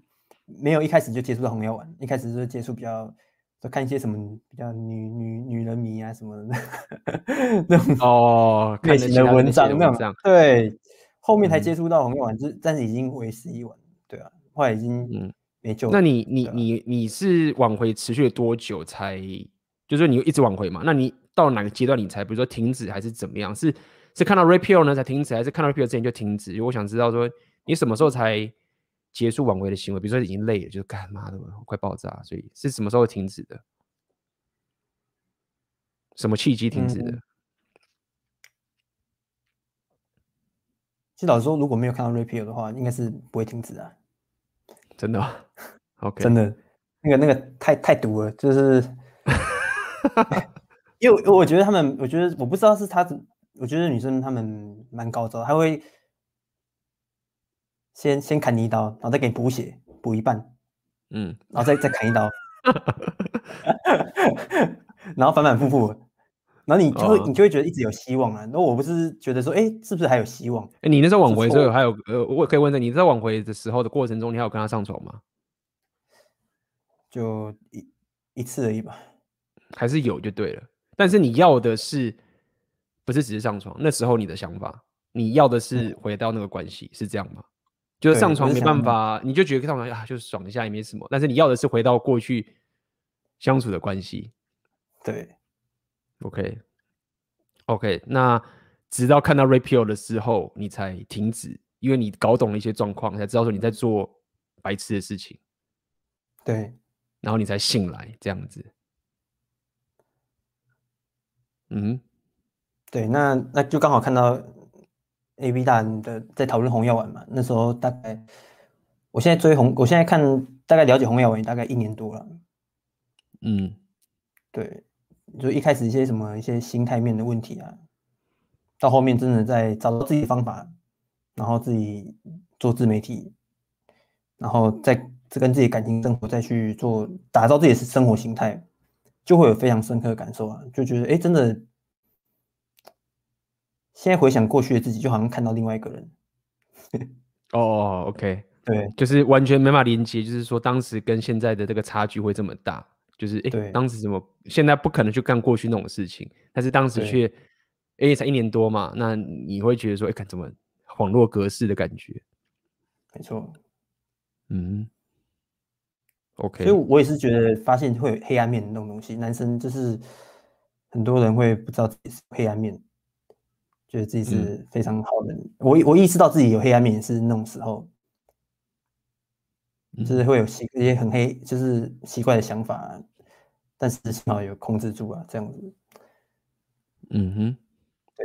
没有一开始就接触到红药丸，一开始就是接触比较，就看一些什么比较女女女人迷啊什么的 *laughs* 那种哦类型的文章那种，对，后面才接触到红药丸，就、嗯、但是已经为时已晚，对啊，后来已经嗯。那你你你你是挽回持续了多久才？就是说你一直挽回嘛？那你到哪个阶段你才比如说停止还是怎么样？是是看到 repeal 呢才停止，还是看到 repeal 之前就停止？因为我想知道说你什么时候才结束挽回的行为？比如说已经累了，就是干嘛的，快爆炸，所以是什么时候停止的？什么契机停止的？嗯、其实老实说，如果没有看到 Red Pill 的话，应该是不会停止啊。真的？OK，真的，那个那个太太毒了，就是，*laughs* 因为我觉得他们，我觉得我不知道是他，我觉得女生他们蛮高招，他会先先砍你一刀，然后再给你补血，补一半，嗯，然后再再砍一刀，*laughs* *laughs* 然后反反复复。然后你就会，你就会觉得一直有希望啊。那我不是觉得说，哎，是不是还有希望？哎，你那时候挽回的时候还有，呃，我可以问一下，你在挽回的时候的过程中，你还有跟他上床吗？就一一次而已吧。还是有就对了。但是你要的是，不是只是上床？那时候你的想法，你要的是回到那个关系，是这样吗？就是上床没办法，你就觉得上床啊，就是爽一下也没什么。但是你要的是回到过去相处的关系。对。OK，OK，、okay. okay, 那直到看到 Red Pill 的时候，你才停止，因为你搞懂了一些状况，才知道说你在做白痴的事情。对，然后你才醒来，这样子。嗯，对，那那就刚好看到 A B 大人的在讨论红药丸嘛。那时候大概，我现在追红，我现在看大概了解红药丸大概一年多了。嗯，对。就一开始一些什么一些心态面的问题啊，到后面真的在找到自己的方法，然后自己做自媒体，然后再跟自己感情生活再去做打造自己的生活形态，就会有非常深刻的感受啊，就觉得哎，真的，现在回想过去的自己，就好像看到另外一个人。哦，OK，*laughs* 对，就是完全没法连接，就是说当时跟现在的这个差距会这么大。就是哎，对当时怎么现在不可能去干过去那种事情，但是当时却哎才一年多嘛，那你会觉得说哎，看怎么恍若隔世的感觉？没错，嗯，OK，所以我也是觉得发现会有黑暗面的那种东西，男生就是很多人会不知道自己是黑暗面，觉得自己是非常好的。嗯、我我意识到自己有黑暗面是那种时候。就是会有奇一些很黑，就是奇怪的想法，但是幸好有控制住啊，这样子。嗯哼，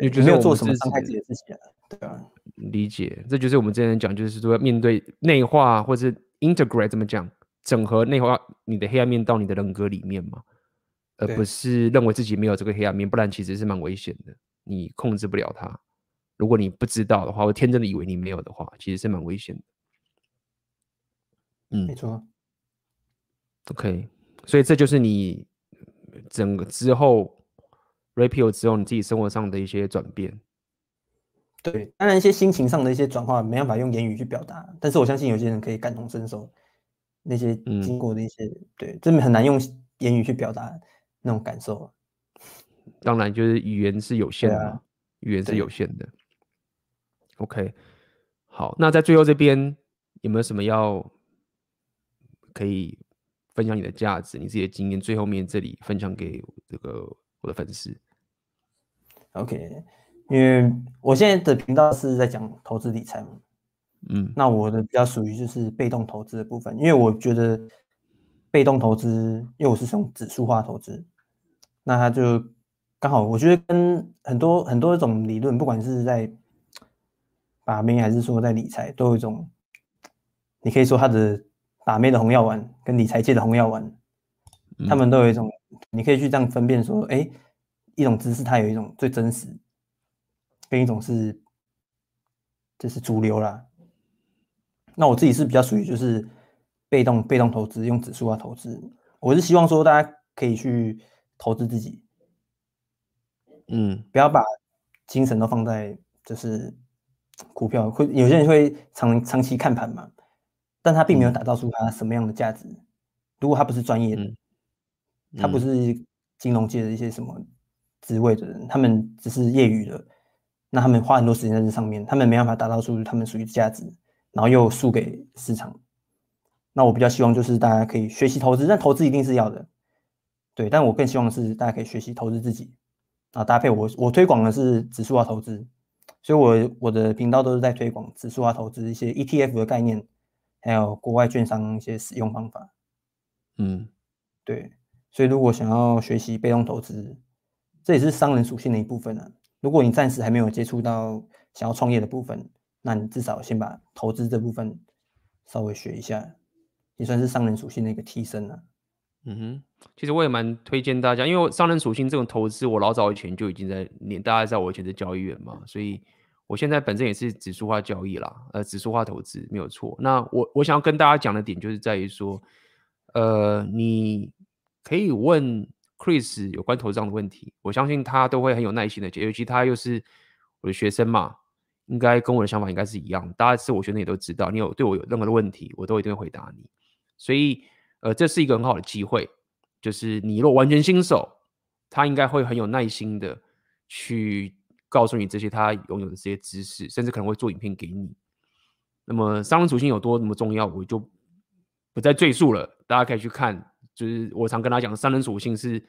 你觉得没有做什么伤害自己的事情啊？对啊，理解，这就是我们之前讲，就是说面对内化或者 integrate 怎么讲，整合内化你的黑暗面到你的人格里面嘛，而不是认为自己没有这个黑暗面，不然其实是蛮危险的，你控制不了它。如果你不知道的话，或天真的以为你没有的话，其实是蛮危险的。嗯，没错。OK，所以这就是你整个之后 Pill 之后你自己生活上的一些转变。对，当然一些心情上的一些转化没办法用言语去表达，但是我相信有些人可以感同身受那些经过的一些，嗯、对，真的很难用言语去表达那种感受。当然，就是语言是有限的，啊、语言是有限的。OK，好，那在最后这边有没有什么要？可以分享你的价值，你自己的经验，最后面这里分享给这个我的粉丝。OK，因为我现在的频道是在讲投资理财嘛，嗯，那我的比较属于就是被动投资的部分，因为我觉得被动投资，因为我是用指数化投资，那它就刚好，我觉得跟很多很多种理论，不管是在把妹还是说在理财，都有一种，你可以说它的。把妹的红药丸跟理财界的红药丸，他们都有一种，你可以去这样分辨说，哎，一种知识它有一种最真实，跟一种是，就是主流啦。那我自己是比较属于就是被动被动投资，用指数啊投资。我是希望说大家可以去投资自己，嗯，不要把精神都放在就是股票，会有些人会长长期看盘嘛。但他并没有打造出他什么样的价值。如果他不是专业的，他不是金融界的一些什么职位的人，他们只是业余的，那他们花很多时间在这上面，他们没办法打造出他们属于的价值，然后又输给市场。那我比较希望就是大家可以学习投资，但投资一定是要的，对。但我更希望的是大家可以学习投资自己啊，搭配我我推广的是指数化投资，所以我我的频道都是在推广指数化投资一些 ETF 的概念。还有国外券商一些使用方法。嗯，对，所以如果想要学习被动投资，这也是商人属性的一部分啊。如果你暂时还没有接触到想要创业的部分，那你至少先把投资这部分稍微学一下，也算是商人属性的一个提升了啊。嗯哼，其实我也蛮推荐大家，因为商人属性这种投资，我老早以前就已经在练，大家知道我以前是交易员嘛，所以我现在本身也是指数化交易啦，呃，指数化投资没有错。那我我想要跟大家讲的点，就是在于说，呃，你可以问 Chris 有关投资上的问题，我相信他都会很有耐心的解，尤其他又是我的学生嘛，应该跟我的想法应该是一样，大家是我学生也都知道，你有对我有任何的问题，我都一定会回答你，所以。呃，这是一个很好的机会，就是你若完全新手，他应该会很有耐心的去告诉你这些他拥有的这些知识，甚至可能会做影片给你。那么商人属性有多那么重要，我就不再赘述了，大家可以去看。就是我常跟他讲，商人属性是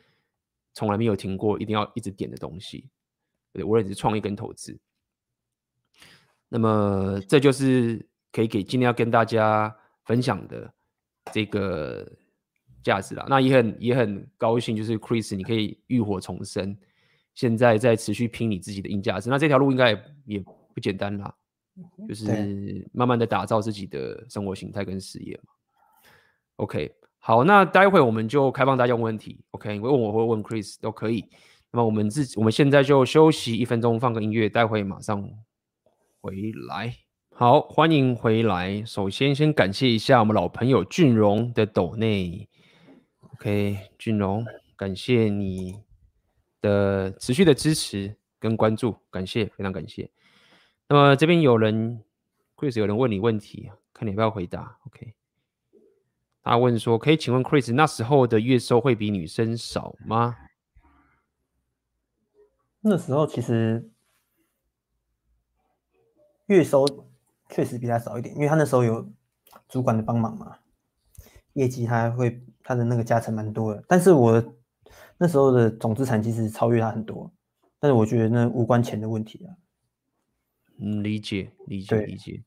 从来没有停过，一定要一直点的东西。对，无论是创业跟投资。那么这就是可以给今天要跟大家分享的。这个价值啦，那也很也很高兴，就是 Chris，你可以浴火重生，现在在持续拼你自己的硬价值，那这条路应该也也不简单啦，就是慢慢的打造自己的生活形态跟事业嘛。OK，好，那待会我们就开放大家问问题，OK，问我或问 Chris 都可以。那么我们自己我们现在就休息一分钟，放个音乐，待会马上回来。好，欢迎回来。首先，先感谢一下我们老朋友俊荣的抖内。OK，俊荣，感谢你的持续的支持跟关注，感谢，非常感谢。那么这边有人，Chris 有人问你问题，看你要不要回答。OK，他问说，可以请问 Chris 那时候的月收会比女生少吗？那时候其实月收。确实比他少一点，因为他那时候有主管的帮忙嘛，业绩他会他的那个加成蛮多的。但是我那时候的总资产其实超越他很多，但是我觉得那无关钱的问题啊。嗯，理解理解理解，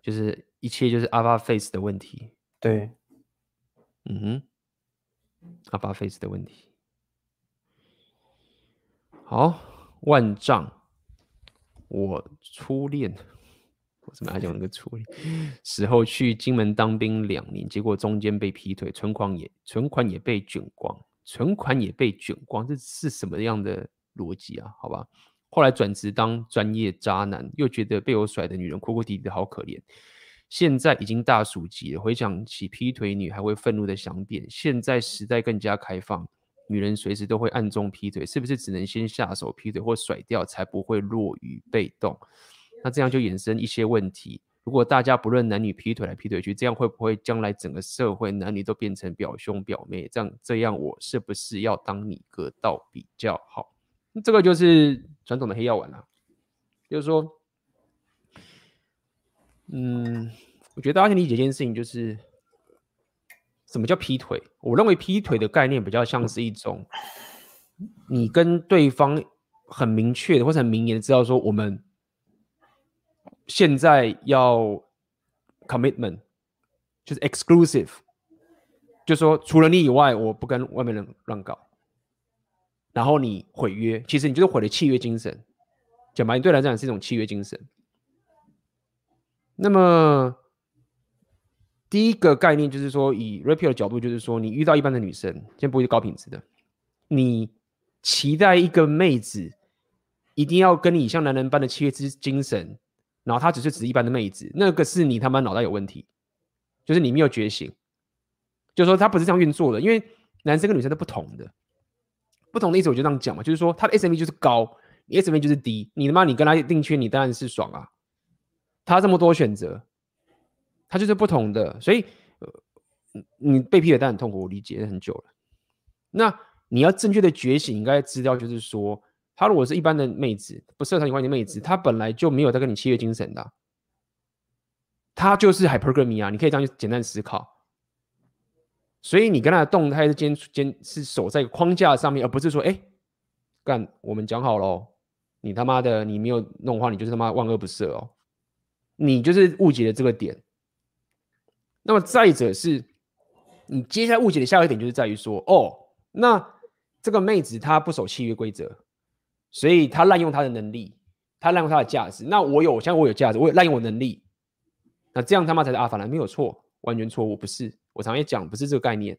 就是一切就是 Alpha Face 的问题。对，嗯哼，Alpha Face 的问题。好，万丈，我初恋。我怎么还讲那个处理？时候去金门当兵两年，结果中间被劈腿，存款也存款也被卷光，存款也被卷光，这是什么样的逻辑啊？好吧，后来转职当专业渣男，又觉得被我甩的女人哭哭啼啼的好可怜。现在已经大暑级了，回想起劈腿女还会愤怒的想扁。现在时代更加开放，女人随时都会暗中劈腿，是不是只能先下手劈腿或甩掉，才不会落于被动？那这样就衍生一些问题。如果大家不论男女劈腿来劈腿去，这样会不会将来整个社会男女都变成表兄表妹？这样这样，我是不是要当你哥倒比较好？这个就是传统的黑药丸了。就是说，嗯，我觉得大家先理解一件事情，就是什么叫劈腿？我认为劈腿的概念比较像是一种，你跟对方很明确的或者很明言的知道说我们。现在要 commitment，就是 exclusive，就说除了你以外，我不跟外面人乱搞。然后你毁约，其实你就是毁了契约精神。讲白，你对来讲是一种契约精神。那么第一个概念就是说，以 Rapio 的角度，就是说，你遇到一般的女生，先不会是高品质的，你期待一个妹子一定要跟你像男人般的契约之精神。然后他只是指一般的妹子，那个是你他妈脑袋有问题，就是你没有觉醒，就是说他不是这样运作的，因为男生跟女生都不同的，不同的意思我就这样讲嘛，就是说他的 SMV 就是高，你 SMV 就是低，你他妈你跟他定圈，你当然是爽啊，他这么多选择，他就是不同的，所以呃，你被劈了但很痛苦，我理解很久了，那你要正确的觉醒，应该知道就是说。她如果是一般的妹子，不适合谈情的妹子，她本来就没有在跟你契约精神的、啊，她就是 hypergamy 啊，你可以这样去简单思考。所以你跟她的动态是坚坚是守在框架上面，而不是说，哎、欸，干我们讲好喽，你他妈的你没有弄的话，你就是他妈万恶不赦哦，你就是误解了这个点。那么再者是，你接下来误解的下一个点就是在于说，哦，那这个妹子她不守契约规则，所以他滥用他的能力，他滥用他的价值。那我有，像我有价值，我有滥用我能力，那这样他妈才是阿法兰，没有错，完全错误，不是。我常常讲，不是这个概念，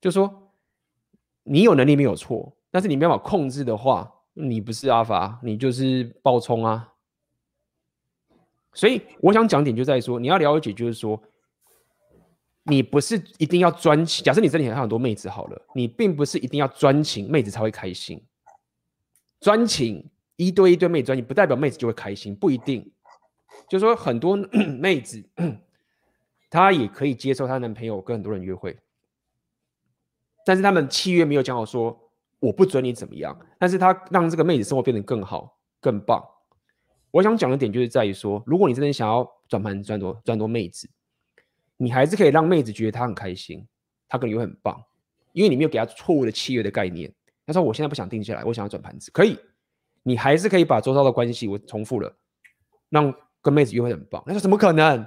就说你有能力没有错，但是你没办法控制的话，你不是阿法，你就是暴冲啊。所以我想讲点就在于说，你要了解，就是说，你不是一定要专情。假设你这里还有很多妹子好了，你并不是一定要专情，妹子才会开心。专情一对一对妹子专情，不代表妹子就会开心，不一定。就说，很多 *clears throat* 妹子 *clears throat* 她也可以接受她男朋友跟很多人约会，但是他们契约没有讲好说我不准你怎么样，但是他让这个妹子生活变得更好、更棒。我想讲的点就是在于说，如果你真的想要转盘赚多赚多妹子，你还是可以让妹子觉得她很开心，她跟你会很棒，因为你没有给她错误的契约的概念。他说我现在不想定下来，我想要转盘子，可以，你还是可以把周遭的关系我重复了，让跟妹子约会很棒。那说怎么可能？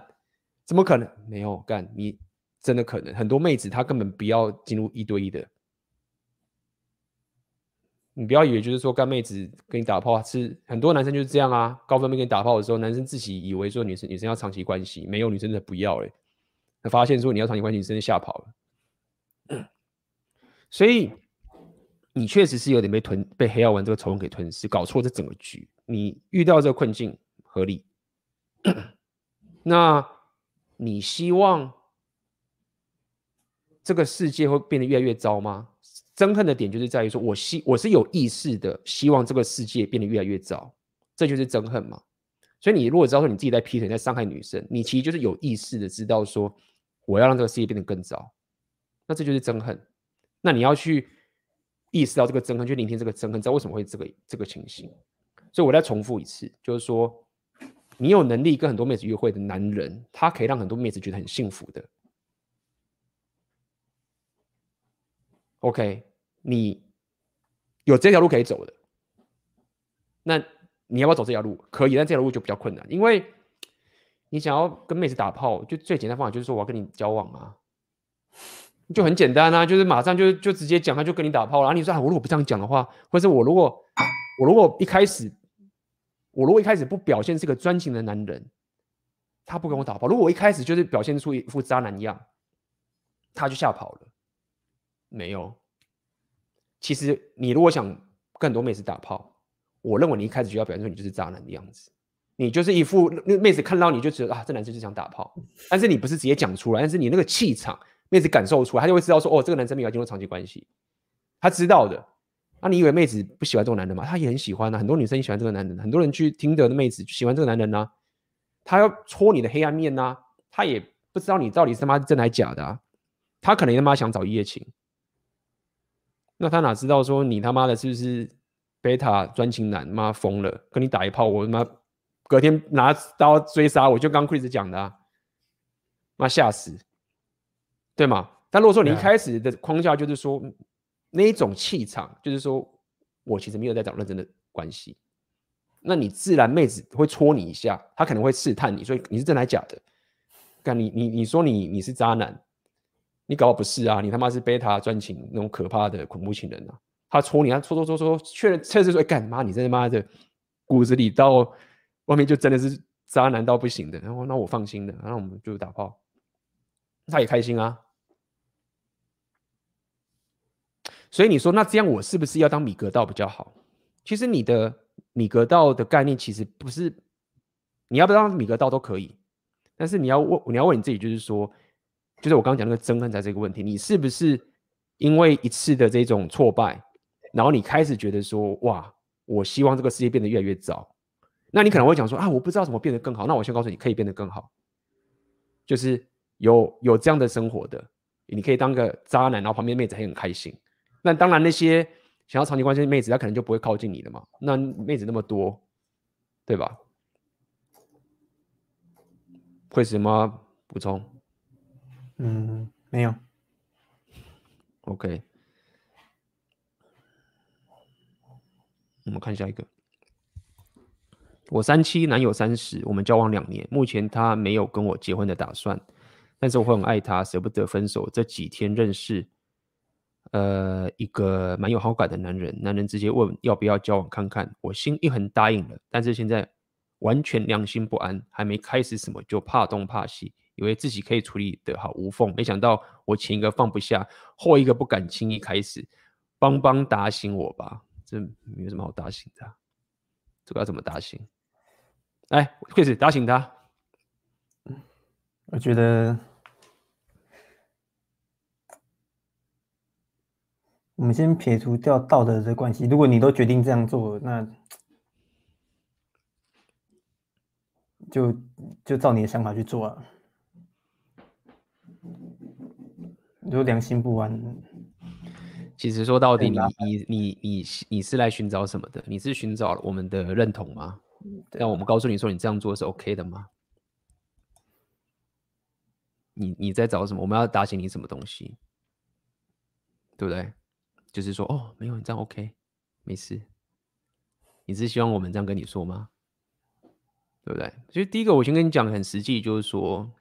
怎么可能？没有干，你真的可能很多妹子她根本不要进入一对一的。你不要以为就是说干妹子跟你打炮是很多男生就是这样啊，高分妹跟你打炮的时候，男生自己以为说女生女生要长期关系，没有女生的不要嘞，他发现说你要长期关系，女生吓跑了。*coughs* 所以你确实是有点被吞被黑药丸这个仇恨给吞噬，搞错这整个局。你遇到这个困境合理，*clears throat* 那你希望这个世界会变得越来越糟吗？憎恨的点就是在于说，我希我是有意识的希望这个世界变得越来越糟，这就是憎恨嘛。所以你如果知道说你自己在劈腿、在伤害女生，你其实就是有意识的知道说我要让这个世界变得更糟，那这就是憎恨。那你要去意识到这个憎恨，去聆听这个憎恨，知道为什么会这个这个情形。所以我再重复一次，就是说，你有能力跟很多妹子约会的男人，他可以让很多妹子觉得很幸福的。OK，你有这条路可以走的，那你要不要走这条路？可以，但这条路就比较困难，因为你想要跟妹子打炮，就最简单方法就是说我要跟你交往啊，就很简单啊，就是马上就就直接讲，他就跟你打炮了。然后你说啊，我如果不这样讲的话，或者我如果我如果一开始我如果一开始不表现是个专情的男人，他不跟我打炮。如果我一开始就是表现出一副渣男样，他就吓跑了。没有，其实你如果想跟很多妹子打炮，我认为你一开始就要表现出你就是渣男的样子，你就是一副那妹子看到你就觉得啊，这男生就想打炮，但是你不是直接讲出来，但是你那个气场，妹子感受出来，她就会知道说，哦，这个男生没有进入长期关系，他知道的。那你以为妹子不喜欢这种男人吗？她也很喜欢啊，很多女生喜欢这个男人，很多人去听着妹子喜欢这个男人呢、啊，他要戳你的黑暗面呐、啊，他也不知道你到底是他妈真的还是假的啊，他可能他妈想找一夜情。那他哪知道说你他妈的是不是贝塔专情男？妈疯了，跟你打一炮，我他妈隔天拿刀追杀，我就刚 Chris 讲的，啊，妈吓死，对吗？但如果说你一开始的框架就是说那一种气场，就是说我其实没有在找认真的关系，那你自然妹子会戳你一下，她可能会试探你，所以你是真的还是假的？干你你你说你你是渣男？你搞不是啊？你他妈是贝塔专情那种可怕的恐怖情人啊！他戳你，他戳戳戳戳，确认确实说，干嘛？你真他妈的骨子里到外面就真的是渣男到不行的。然后那我放心的，然后我们就打炮，他也开心啊。所以你说那这样我是不是要当米格道比较好？其实你的米格道的概念其实不是你要不要当米格道都可以，但是你要问你要问你自己，就是说。就是我刚刚讲那个憎恨在这个问题，你是不是因为一次的这种挫败，然后你开始觉得说，哇，我希望这个世界变得越来越糟？那你可能会讲说啊，我不知道怎么变得更好。那我先告诉你，可以变得更好，就是有有这样的生活的，你可以当个渣男，然后旁边妹子还很开心。那当然，那些想要长期关系的妹子，她可能就不会靠近你了嘛。那妹子那么多，对吧？会什么补充？嗯，没有。OK，我们看下一个。我三七，男友三十，我们交往两年，目前他没有跟我结婚的打算，但是我会很爱他，舍不得分手。这几天认识，呃，一个蛮有好感的男人，男人直接问要不要交往看看，我心一横答应了，但是现在完全良心不安，还没开始什么就怕东怕西，以为自己可以处理得好无缝，没想到我前一个放不下，后一个不敢轻易开始，帮帮打醒我吧，这没有什么好打醒的，这个要怎么打醒？哎，开始打醒他。我觉得我们先撇除掉道德的关系。如果你都决定这样做，那就就照你的想法去做啊。如果良心不安，其实说到底你，你你你你你是来寻找什么的？你是寻找我们的认同吗？让我们告诉你说，你这样做是 OK 的吗？你你在找什么？我们要打醒你什么东西？对不对？就是说，哦，没有，你这样 OK，没事。你是希望我们这样跟你说吗？对不对？所以第一个，我先跟你讲很实际，就是说，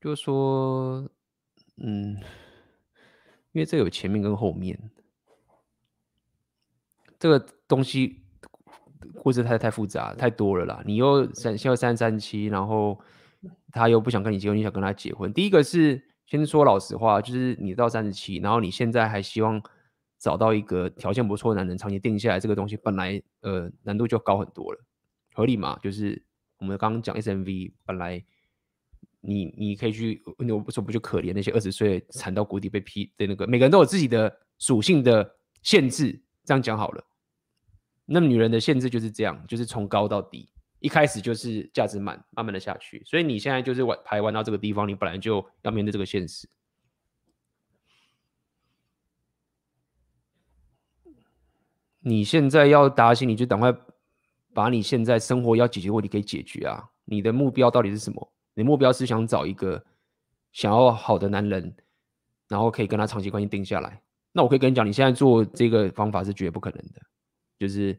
就是说，嗯，因为这有前面跟后面，这个东西。故事太太复杂，太多了啦。你又三，现在三三七，然后他又不想跟你结婚，你想跟他结婚。第一个是先说老实话，就是你到三十七，然后你现在还希望找到一个条件不错的男人长期定下来，这个东西本来呃难度就高很多了，合理嘛？就是我们刚刚讲 SMV，本来你你可以去，我不说不就可怜那些二十岁惨到谷底被劈的那个，每个人都有自己的属性的限制，这样讲好了。那女人的限制就是这样，就是从高到低，一开始就是价值满，慢慢的下去。所以你现在就是玩牌玩到这个地方，你本来就要面对这个现实。你现在要打醒，你就赶快把你现在生活要解决问题给解决啊！你的目标到底是什么？你目标是想找一个想要好的男人，然后可以跟他长期关系定下来。那我可以跟你讲，你现在做这个方法是绝对不可能的。就是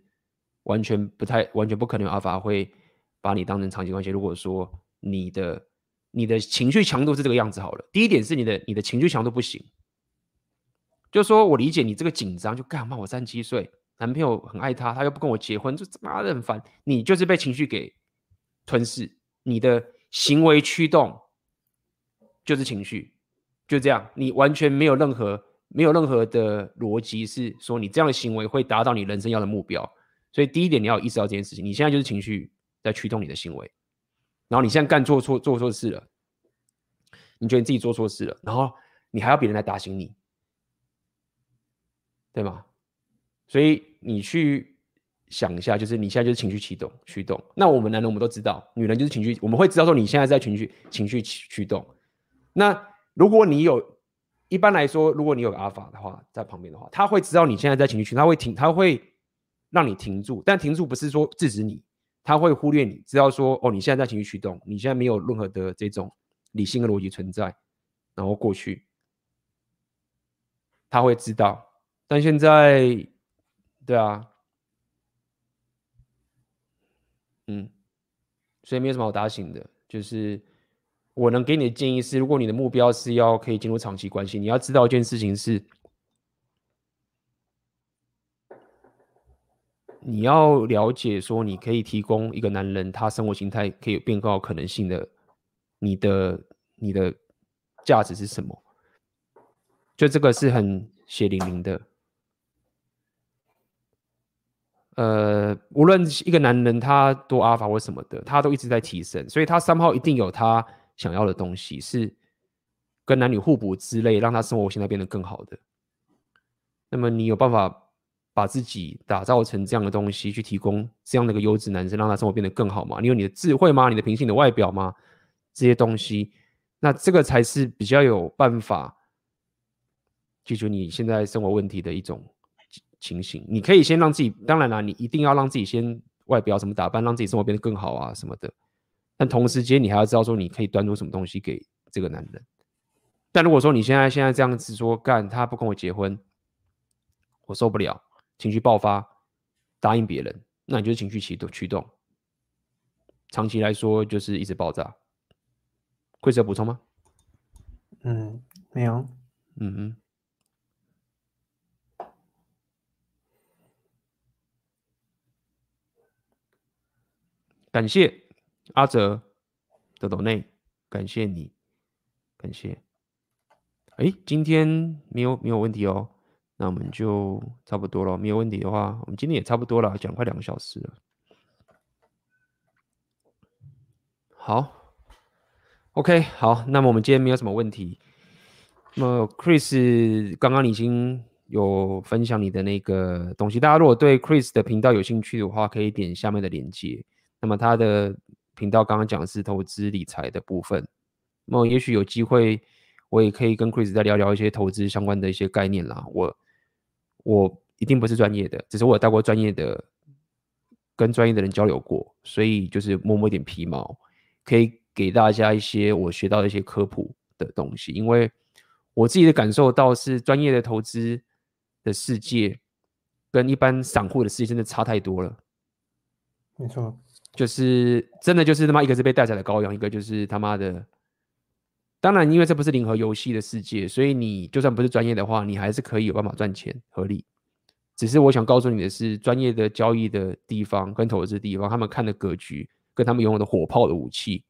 完全不太完全不可能有阿法会把你当成长期关系。如果说你的你的情绪强度是这个样子好了，第一点是你的你的情绪强度不行。就说我理解你这个紧张，就干嘛？我三七岁，男朋友很爱他，他又不跟我结婚，就他妈的很烦。你就是被情绪给吞噬，你的行为驱动就是情绪，就这样，你完全没有任何。没有任何的逻辑是说你这样的行为会达到你人生要的目标，所以第一点你要意识到这件事情，你现在就是情绪在驱动你的行为，然后你现在干做错做错事了，你觉得你自己做错事了，然后你还要别人来打醒你，对吗？所以你去想一下，就是你现在就是情绪驱动驱动，那我们男人我们都知道，女人就是情绪，我们会知道说你现在在情绪情绪驱动，那如果你有。一般来说，如果你有个阿法的话，在旁边的话，他会知道你现在在情绪区，他会停，他会让你停住。但停住不是说制止你，他会忽略你，知道说哦，你现在在情绪驱动，你现在没有任何的这种理性的逻辑存在，然后过去，他会知道。但现在，对啊，嗯，所以没有什么好打醒的，就是。我能给你的建议是，如果你的目标是要可以进入长期关系，你要知道一件事情是，你要了解说，你可以提供一个男人他生活形态可以有变高可能性的，你的你的价值是什么？就这个是很血淋淋的。呃，无论一个男人他多阿法或什么的，他都一直在提升，所以他三号一定有他。想要的东西是跟男女互补之类，让他生活现在变得更好的。那么你有办法把自己打造成这样的东西，去提供这样的一个优质男生，让他生活变得更好吗？你有你的智慧吗？你的品性、你的外表吗？这些东西，那这个才是比较有办法解决你现在生活问题的一种情形。你可以先让自己，当然啦，你一定要让自己先外表怎么打扮，让自己生活变得更好啊什么的。但同时间，你还要知道说，你可以端出什么东西给这个男人。但如果说你现在现在这样子说，干他不跟我结婚，我受不了，情绪爆发，答应别人，那你就是情绪启动驱动，长期来说就是一直爆炸。Chris 有补充吗？嗯，没有。嗯嗯。感谢阿哲的抖内，感谢你，感谢。哎，今天没有没有问题哦，那我们就差不多了。没有问题的话，我们今天也差不多了，讲快两个小时了。好，OK，好，那么我们今天没有什么问题。那么 Chris 刚刚已经有分享你的那个东西，大家如果对 Chris 的频道有兴趣的话，可以点下面的链接。那么他的频道刚刚讲的是投资理财的部分，那么也许有机会，我也可以跟 Chris 再聊聊一些投资相关的一些概念啦。我我一定不是专业的，只是我有带过专业的，跟专业的人交流过，所以就是摸摸一点皮毛，可以给大家一些我学到的一些科普的东西。因为我自己的感受到是，专业的投资的世界跟一般散户的世界真的差太多了。没错。就是真的，就是他妈一个是被带宰的羔羊，一个就是他妈的。当然，因为这不是零和游戏的世界，所以你就算不是专业的话，你还是可以有办法赚钱，合理。只是我想告诉你的是，专业的交易的地方跟投资地方，他们看的格局跟他们拥有的火炮的武器，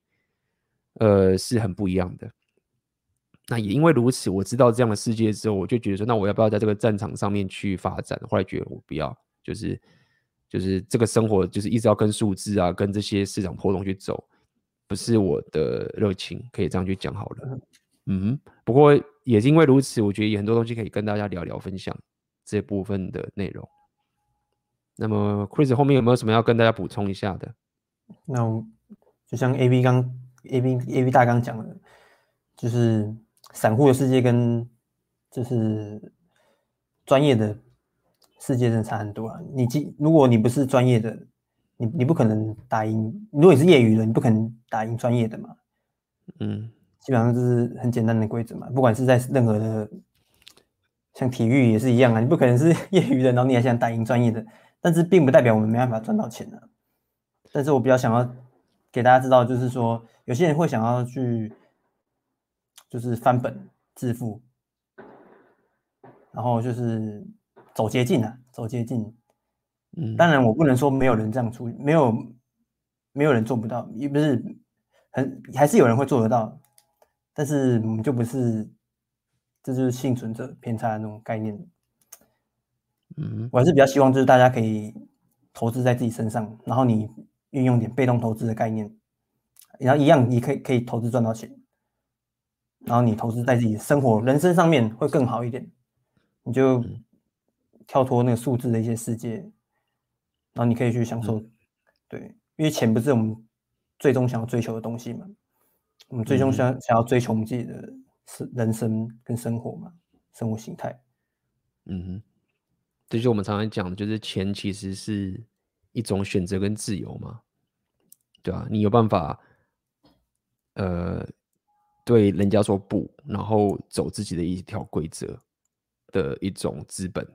呃，是很不一样的。那也因为如此，我知道这样的世界之后，我就觉得说，那我要不要在这个战场上面去发展？后来觉得我不要，就是。就是这个生活，就是一直要跟数字啊，跟这些市场波动去走，不是我的热情，可以这样去讲好了。嗯，不过也是因为如此，我觉得有很多东西可以跟大家聊聊，分享这部分的内容。那么，Chris 后面有没有什么要跟大家补充一下的？那我就像 A B 刚 A B A B 大刚讲的，就是散户的世界跟就是专业的。世界真的差很多啊！你既如果你不是专业的，你你不可能打赢；如果你是业余的，你不可能打赢专业的嘛。嗯，基本上就是很简单的规则嘛。不管是在任何的，像体育也是一样啊，你不可能是 *laughs* 业余的，然后你还想打赢专业的。但是并不代表我们没办法赚到钱啊。但是我比较想要给大家知道，就是说有些人会想要去，就是翻本致富，然后就是。走捷径啊，走捷径。嗯，当然我不能说没有人这样出，没有没有人做不到，也不是很还是有人会做得到，但是我们就不是，这就是幸存者偏差的那种概念。嗯，我还是比较希望就是大家可以投资在自己身上，然后你运用点被动投资的概念，然后一样你可以可以投资赚到钱，然后你投资在自己生活人生上面会更好一点，你就。嗯跳脱那个数字的一些世界，然后你可以去享受，嗯、对，因为钱不是我们最终想要追求的东西嘛，我们最终想想要追求我们自己的是人生跟生活嘛，生活形态。嗯哼，这就是我们常常讲的，就是钱其实是一种选择跟自由嘛，对啊，你有办法，呃，对人家说不，然后走自己的一条规则的一种资本。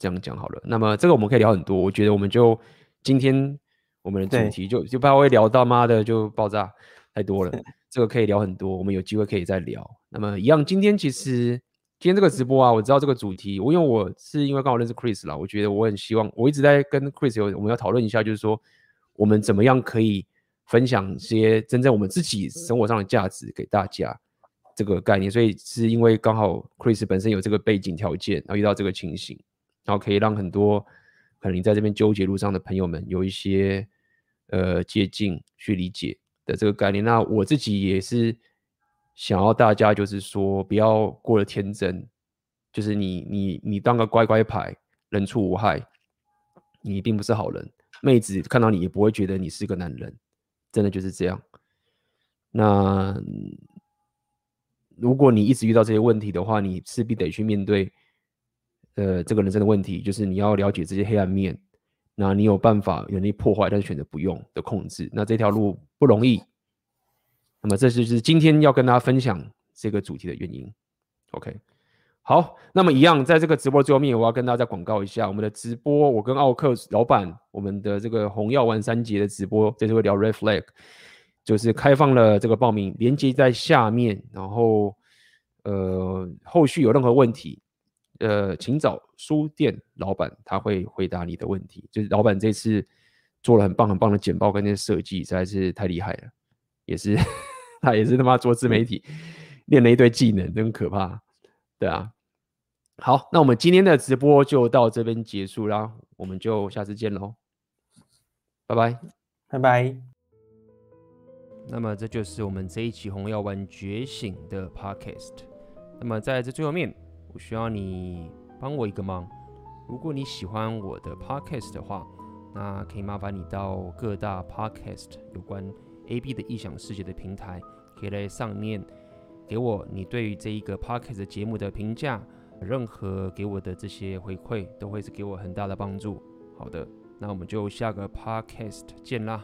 这样讲好了，那么这个我们可以聊很多。我觉得我们就今天我们的主题就就怕会聊到妈的就爆炸太多了。*laughs* 这个可以聊很多，我们有机会可以再聊。那么一样，今天其实今天这个直播啊，我知道这个主题，我因为我是因为刚好认识 Chris 啦，我觉得我很希望我一直在跟 Chris 有我们要讨论一下，就是说我们怎么样可以分享一些真正我们自己生活上的价值给大家这个概念。所以是因为刚好 Chris 本身有这个背景条件，然后遇到这个情形。然后可以让很多可能你在这边纠结路上的朋友们有一些呃接近去理解的这个概念。那我自己也是想要大家就是说不要过了天真，就是你你你当个乖乖牌，人畜无害，你并不是好人，妹子看到你也不会觉得你是个男人，真的就是这样。那如果你一直遇到这些问题的话，你势必得去面对。呃，这个人生的问题就是你要了解这些黑暗面，那你有办法有能力破坏，但是选择不用的控制，那这条路不容易。那么这就是今天要跟大家分享这个主题的原因。OK，好，那么一样，在这个直播最后面，我要跟大家广告一下我们的直播。我跟奥克老板，我们的这个红药丸三杰的直播，这次会聊 Red Flag，就是开放了这个报名，连接在下面。然后，呃，后续有任何问题，呃，请找书店老板，他会回答你的问题。就是老板这次做了很棒很棒的简报跟那些设计，实在是太厉害了，也是 *laughs* 他也是他妈做自媒体，练了一堆技能，真可怕。对啊。好，那我们今天的直播就到这边结束啦，我们就下次见喽，拜拜，拜拜。那么这就是我们这一期红药丸觉醒的 Podcast。那么在这最后面，我需要你帮我一个忙，如果你喜欢我的 Podcast 的话，那可以麻烦你到各大 Podcast 有关 AB 的异想世界的平台，可以在上面给我你对于这一个 Podcast 节目的评价。任何给我的这些回馈，都会是给我很大的帮助。好的，那我们就下个 podcast 见啦。